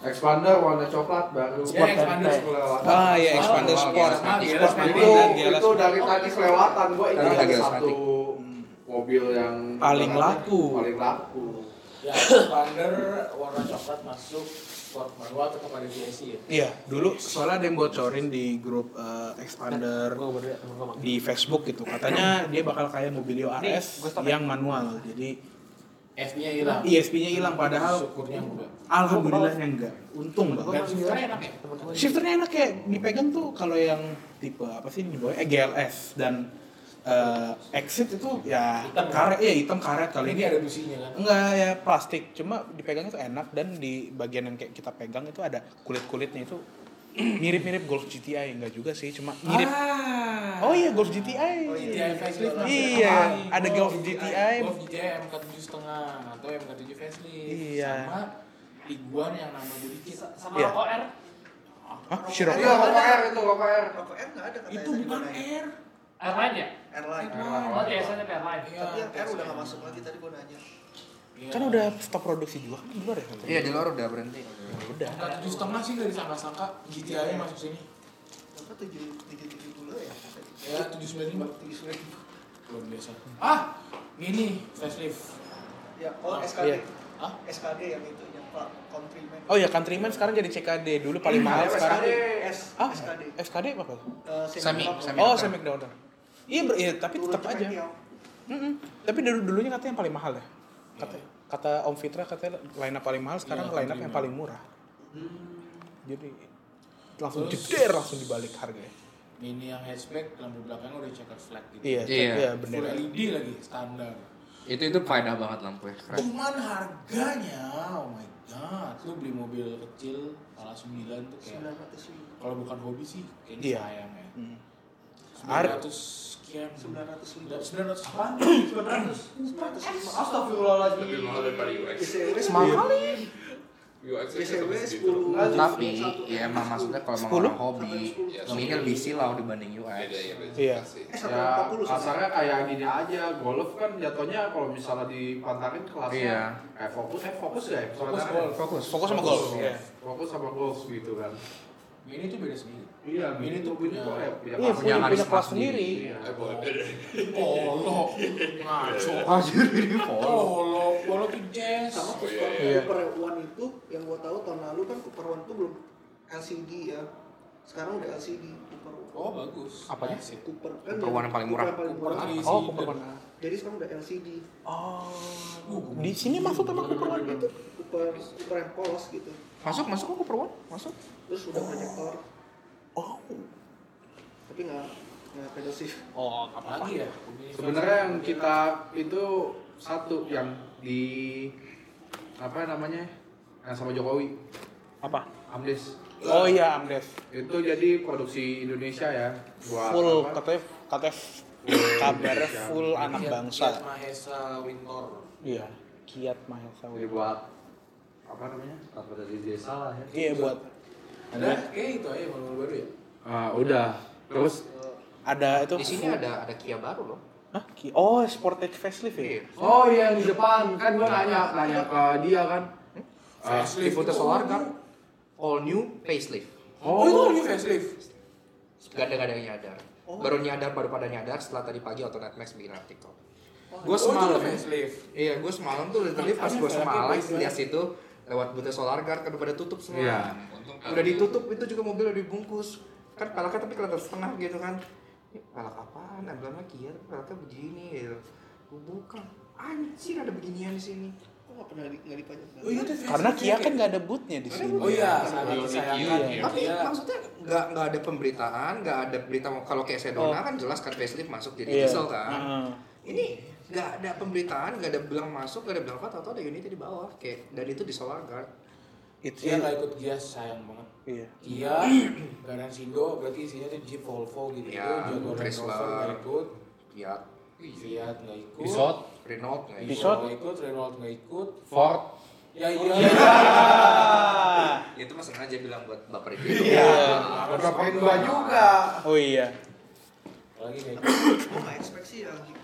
Expander warna coklat baru Ya, Expander kelewatan. Ah iya, Expander Oh, Sport. Sport Sport itu, itu itu dari tadi kelewatan gua ini ada satu mobil yang Paling laku. paling laku Ya, Expander warna coklat masuk sport manual tetap ada GSI ya. Iya, dulu soalnya ada yang bocorin di grup eh, Expander di Facebook gitu. Katanya dia bakal kayak Mobilio RS yang manual. Jadi FB-nya hilang. ISP-nya hilang padahal syukurnya enggak. alhamdulillahnya enggak. Untung Dan banget. shifternya enak ya? Shifternya enak ya, dipegang tuh kalau yang tipe apa sih di bawah GLS dan eh, exit itu ya Hitam ya? karet ya hitam karet kali Ini ada businya kan? enggak ya plastik cuma dipegangnya tuh enak dan di bagian yang kayak kita pegang itu ada kulit kulitnya itu mirip-mirip Golf GTI enggak juga sih cuma mirip Ah. oh iya Golf GTI Oh, GTI facelift iya apa? ada Oh, Golf GTI Golf GTI MK7 setengah atau MK7 facelift. Iya. Sama Tiguan yang nama gue dikit. Sama Iya. Roko R. Hah? Iya Roko R itu Roko R nggak ada katanya Itu bukan. R. Airline ya? Airline. Oh, tapi airline. Iya, Tapi yang R udah nggak masuk lagi tadi gua nanya. Iya. kan udah stop produksi juga kan di luar ya? Iya di luar udah berhenti. Udah MK7 setengah sih dari sangka-sangka GTI masuk sini. Apa tujuh tujuh tujuh puluh ya? Ya 795. Tujuh sembilan puluh. Luar biasa. Ah, ini facelift. Ya, oh. SKD. Hah? SKD yang itu yang Pak Countryman. oh ya Countryman sekarang jadi CKD dulu paling mahal sekarang S ah SKD. FKD apa Eh, Semi, oh semi Downer iya iya tapi tetap aja ya. Mm-mm. Tapi dulu dulunya katanya yang paling mahal ya. Kata, kata Om Fitra katanya line up paling mahal, sekarang Iya, line up yang paling murah. Jadi langsung jeder langsung dibalik harganya. Ini yang hatchback lampu belakangnya udah checker flag gitu. Iya, Iya. iya Full bener. LED lagi standar. Itu itu faedah banget lampu ya. Keren. Cuman harganya, oh my god, lu beli mobil kecil pala 9 tuh kayak kalau bukan hobi sih kayaknya Iya. sayang ya. Hmm. 900 sekian. Sembilan ratus ribu. 900 apaan? 900 905. Astagfirullahaladzim. Lebih mahal daripada UX. BCW Mahal kali. UX segitu. 10. Tapi ya emang maksudnya kalau emang orang hobi, ini lebih silau dibanding UX. ya Iya. sih. Eh, ya 140 kasarnya kayak gini aja golf kan jatuhnya kalau misalnya dipantarin kelasnya Iya. kayak fokus eh fokus ya Fokus soalnya golf. Fokus. Fokus sama golf. Iya. fokus sama golf gitu kan Ini tuh beda sendiri. iya Ini tuh punya- kok ya Iya, kelas punya, punya kelas sendiri. sendiri. Iya. Eh. Polo, ngaco. Anjir ini. Polo, polo tuh jazz. sama Oh, iya, iya. Cooper One itu yang gua tahu tahun lalu kan Cooper One itu belum LCD ya sekarang udah LCD Cooper One. Oh bagus. Apanya? Ya. Cooper kan Cooper One yang paling murah. Cooper Oh. Cooper mana? jadi sekarang udah LCD Oh. Di sini masuk sama Cooper One itu. Cooper Cooper yang polos gitu Masuk masuk kok Cooper One? Masuk. terus udah proyektor Oh. tapi nggak nggak pedal shift Oh, apa Apalagi ya? sebenarnya yang kita itu satu yang di apa namanya yang sama Jokowi Apa? Amdes Oh iya, Amdes. itu jadi produksi Indonesia ya buat Full apa? katanya katanya kabarnya full anak Kiat- bangsa. Kiat Mahesa Wintor. Iya. Kiat Mahesa. Jadi buat apa namanya apa dari desa lah ya Iya buat Ada kayak itu aja manual baru ya. ah udah terus ada itu Di sini ada ada Kia baru loh. Hah? Oh, Sportage facelift ya? Iya. oh iya yang di depan kan gua nanya nanya ke dia kan Ah, Facelift itu Solar all kan new. all new facelift. Oh, itu all new facelift. Gak ada gak ada yang nyadar. Baru nyadar baru pada nyadar setelah tadi pagi Autonet Max bikin artikel. Gue Oh, semalam, itu facelift. iya gue semalam tuh literally pas gue semalam lihat situ lewat buta solar guard kan udah pada tutup semua. Iya. Udah ditutup itu juga mobil udah dibungkus. Kan pelaknya tapi kelihatan setengah gitu kan. Ini pelak apaan? Emblemnya Kia tapi pelaknya begini gitu. Gue buka. Anjir ada beginian di sini. kok nggak pernah di, nggak dipajang Oh iya, itu Karena Kia ya, kan nggak ada bootnya di sini. Oh iya, Kan sangat belum disayangkan Kia. ya. Tapi maksudnya nggak nggak ada pemberitaan, nggak ada berita kalau kayak Sedona Oh. kan jelas kan facelift masuk jadi Iya. diesel kan. Heeh. Ini nggak ada pemberitaan, nggak ada bilang masuk, nggak ada bilang apa, atau ada unitnya di bawah kayak dan itu di solar guard. Itu Kia nggak ikut Gias sayang banget. Iya. Kia, Garansindo berarti isinya tuh Jeep, Volvo gitu. Ya, Jaguar Land Chrysler. Rover nggak ikut, Fiat, Fiat nggak ikut, Pisot Renault nggak ikut. Pisot. nggak ikut, Renault nggak ikut. Ford Ya iya. Itu mah sengaja bilang buat baper itu. iya beberapa dua juga Oh iya. lagi kayak Gue nggak expect sih ya Sa-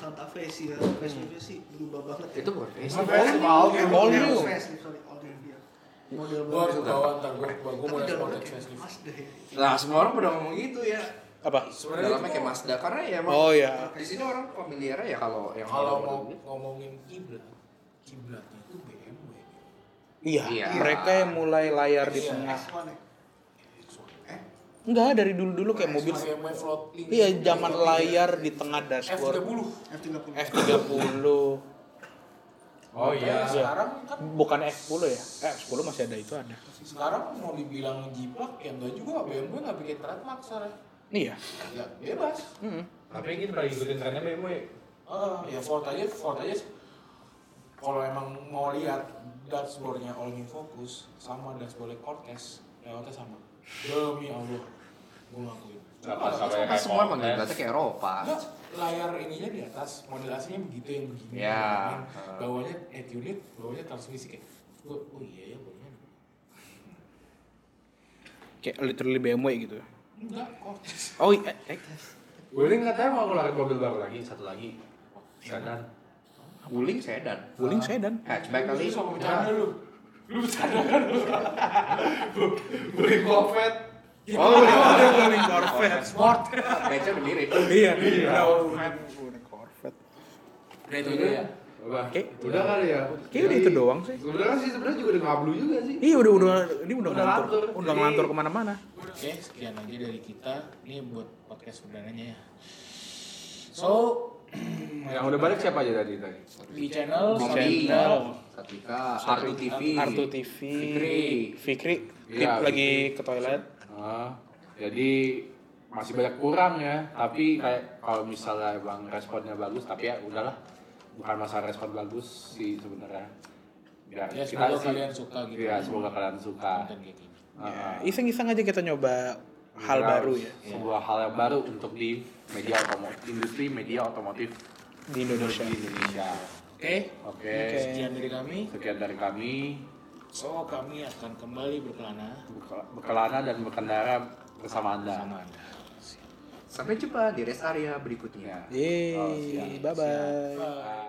Santa Fe sih ya Faceliftnya sih berubah banget ya. Itu bukan face. Festival All Ya, new. Facelift, sorry, all new dia. Model gue harus bawa ntar gue gue dalamnya sported kayak facelift Mazda ya. Nah, semua orang pada ngomong gitu ya. Apa? sebenarnya Dalamnya kayak Mazda karena ya emang Oh ya. di sini orang familiar ya kalau yang kalau mau ngomongin kiblat kiblatnya itu BMW Iya, Iya. mereka yang mulai layar di Iya. tengah. X1 ya. Enggak, dari dulu-dulu kayak mobil. Iya, zaman layar di tengah dashboard. F30 F30 F30. Oh iya. sekarang kan Bukan F10 ya? Eh, F10 masih ada itu ada. sekarang mau dibilang jiplak ya enggak juga BMW nggak bikin trademark sekarang Iya. ya bebas Mm. Tapi kita lagi ikutin trennya BMW. Ah, ya Ford aja Ford aja kalau emang mau lihat dashboardnya all in focus sama dashboard Cortez lewatnya sama demi Allah gue ngakuin Apa Enggak, sampai Kan semua kayak emang kiblatnya kayak Eropa. Enggak, layar ininya di atas, model aslinya begitu yang begini. Ya. Yang Bawahnya 8 unit, bawahnya transmisi kayak. Oh, oh iya ya, bawahnya. Kayak literally BMW gitu. Enggak, Cortez. Oh iya. Eh, Wuling katanya mau ngeluarin mobil baru lagi, satu lagi. Sedan. Wuling sedan. Wuling sedan. Hatchback kali. Sama bercanda lu. Lu bercanda kan. Wuling Corvette. Oh, udah Wuling Corvette. Sport. Hatchnya udah mirip. Iya, iya. Wuling Corvette. Udah itu aja ya. Apa? Oke. Udah kali ya. Kayaknya udah itu doang sih. Sebenarnya sih sebenarnya juga udah ngablu juga sih. Iya udah udah ini udah, Udah ngantor, ngantor. udah ngantor ke mana-mana. Oke, sekian aja dari kita. Ini buat podcast perdananya ya. So, Yang udah balik siapa aja tadi tadi? di channel, Di channel. Satrika, Artu TV. Artu TV. Fikri. Fikri. Tip lagi ke toilet. Ah, jadi masih banyak kurang ya, tapi kayak kalau misalnya emang responnya bagus, tapi ya udahlah, bukan masalah respon bagus sih sebenarnya. Ya, Ya, semoga kalian suka gitu. Ya, semoga kalian suka. Ah, Ya, iseng-iseng aja kita nyoba hal baru ya Sebuah hal yang baru untuk di media otomotif, industri media otomotif di Indonesia. di Indonesia. Oke, Oke, sekian dari kami. sekian dari kami. So, kami akan kembali berkelana Berkelana dan berkendara bersama Anda. sama Anda. Sampai jumpa di rest area berikutnya. Ya. Oh. Yeay, bye-bye. Bye.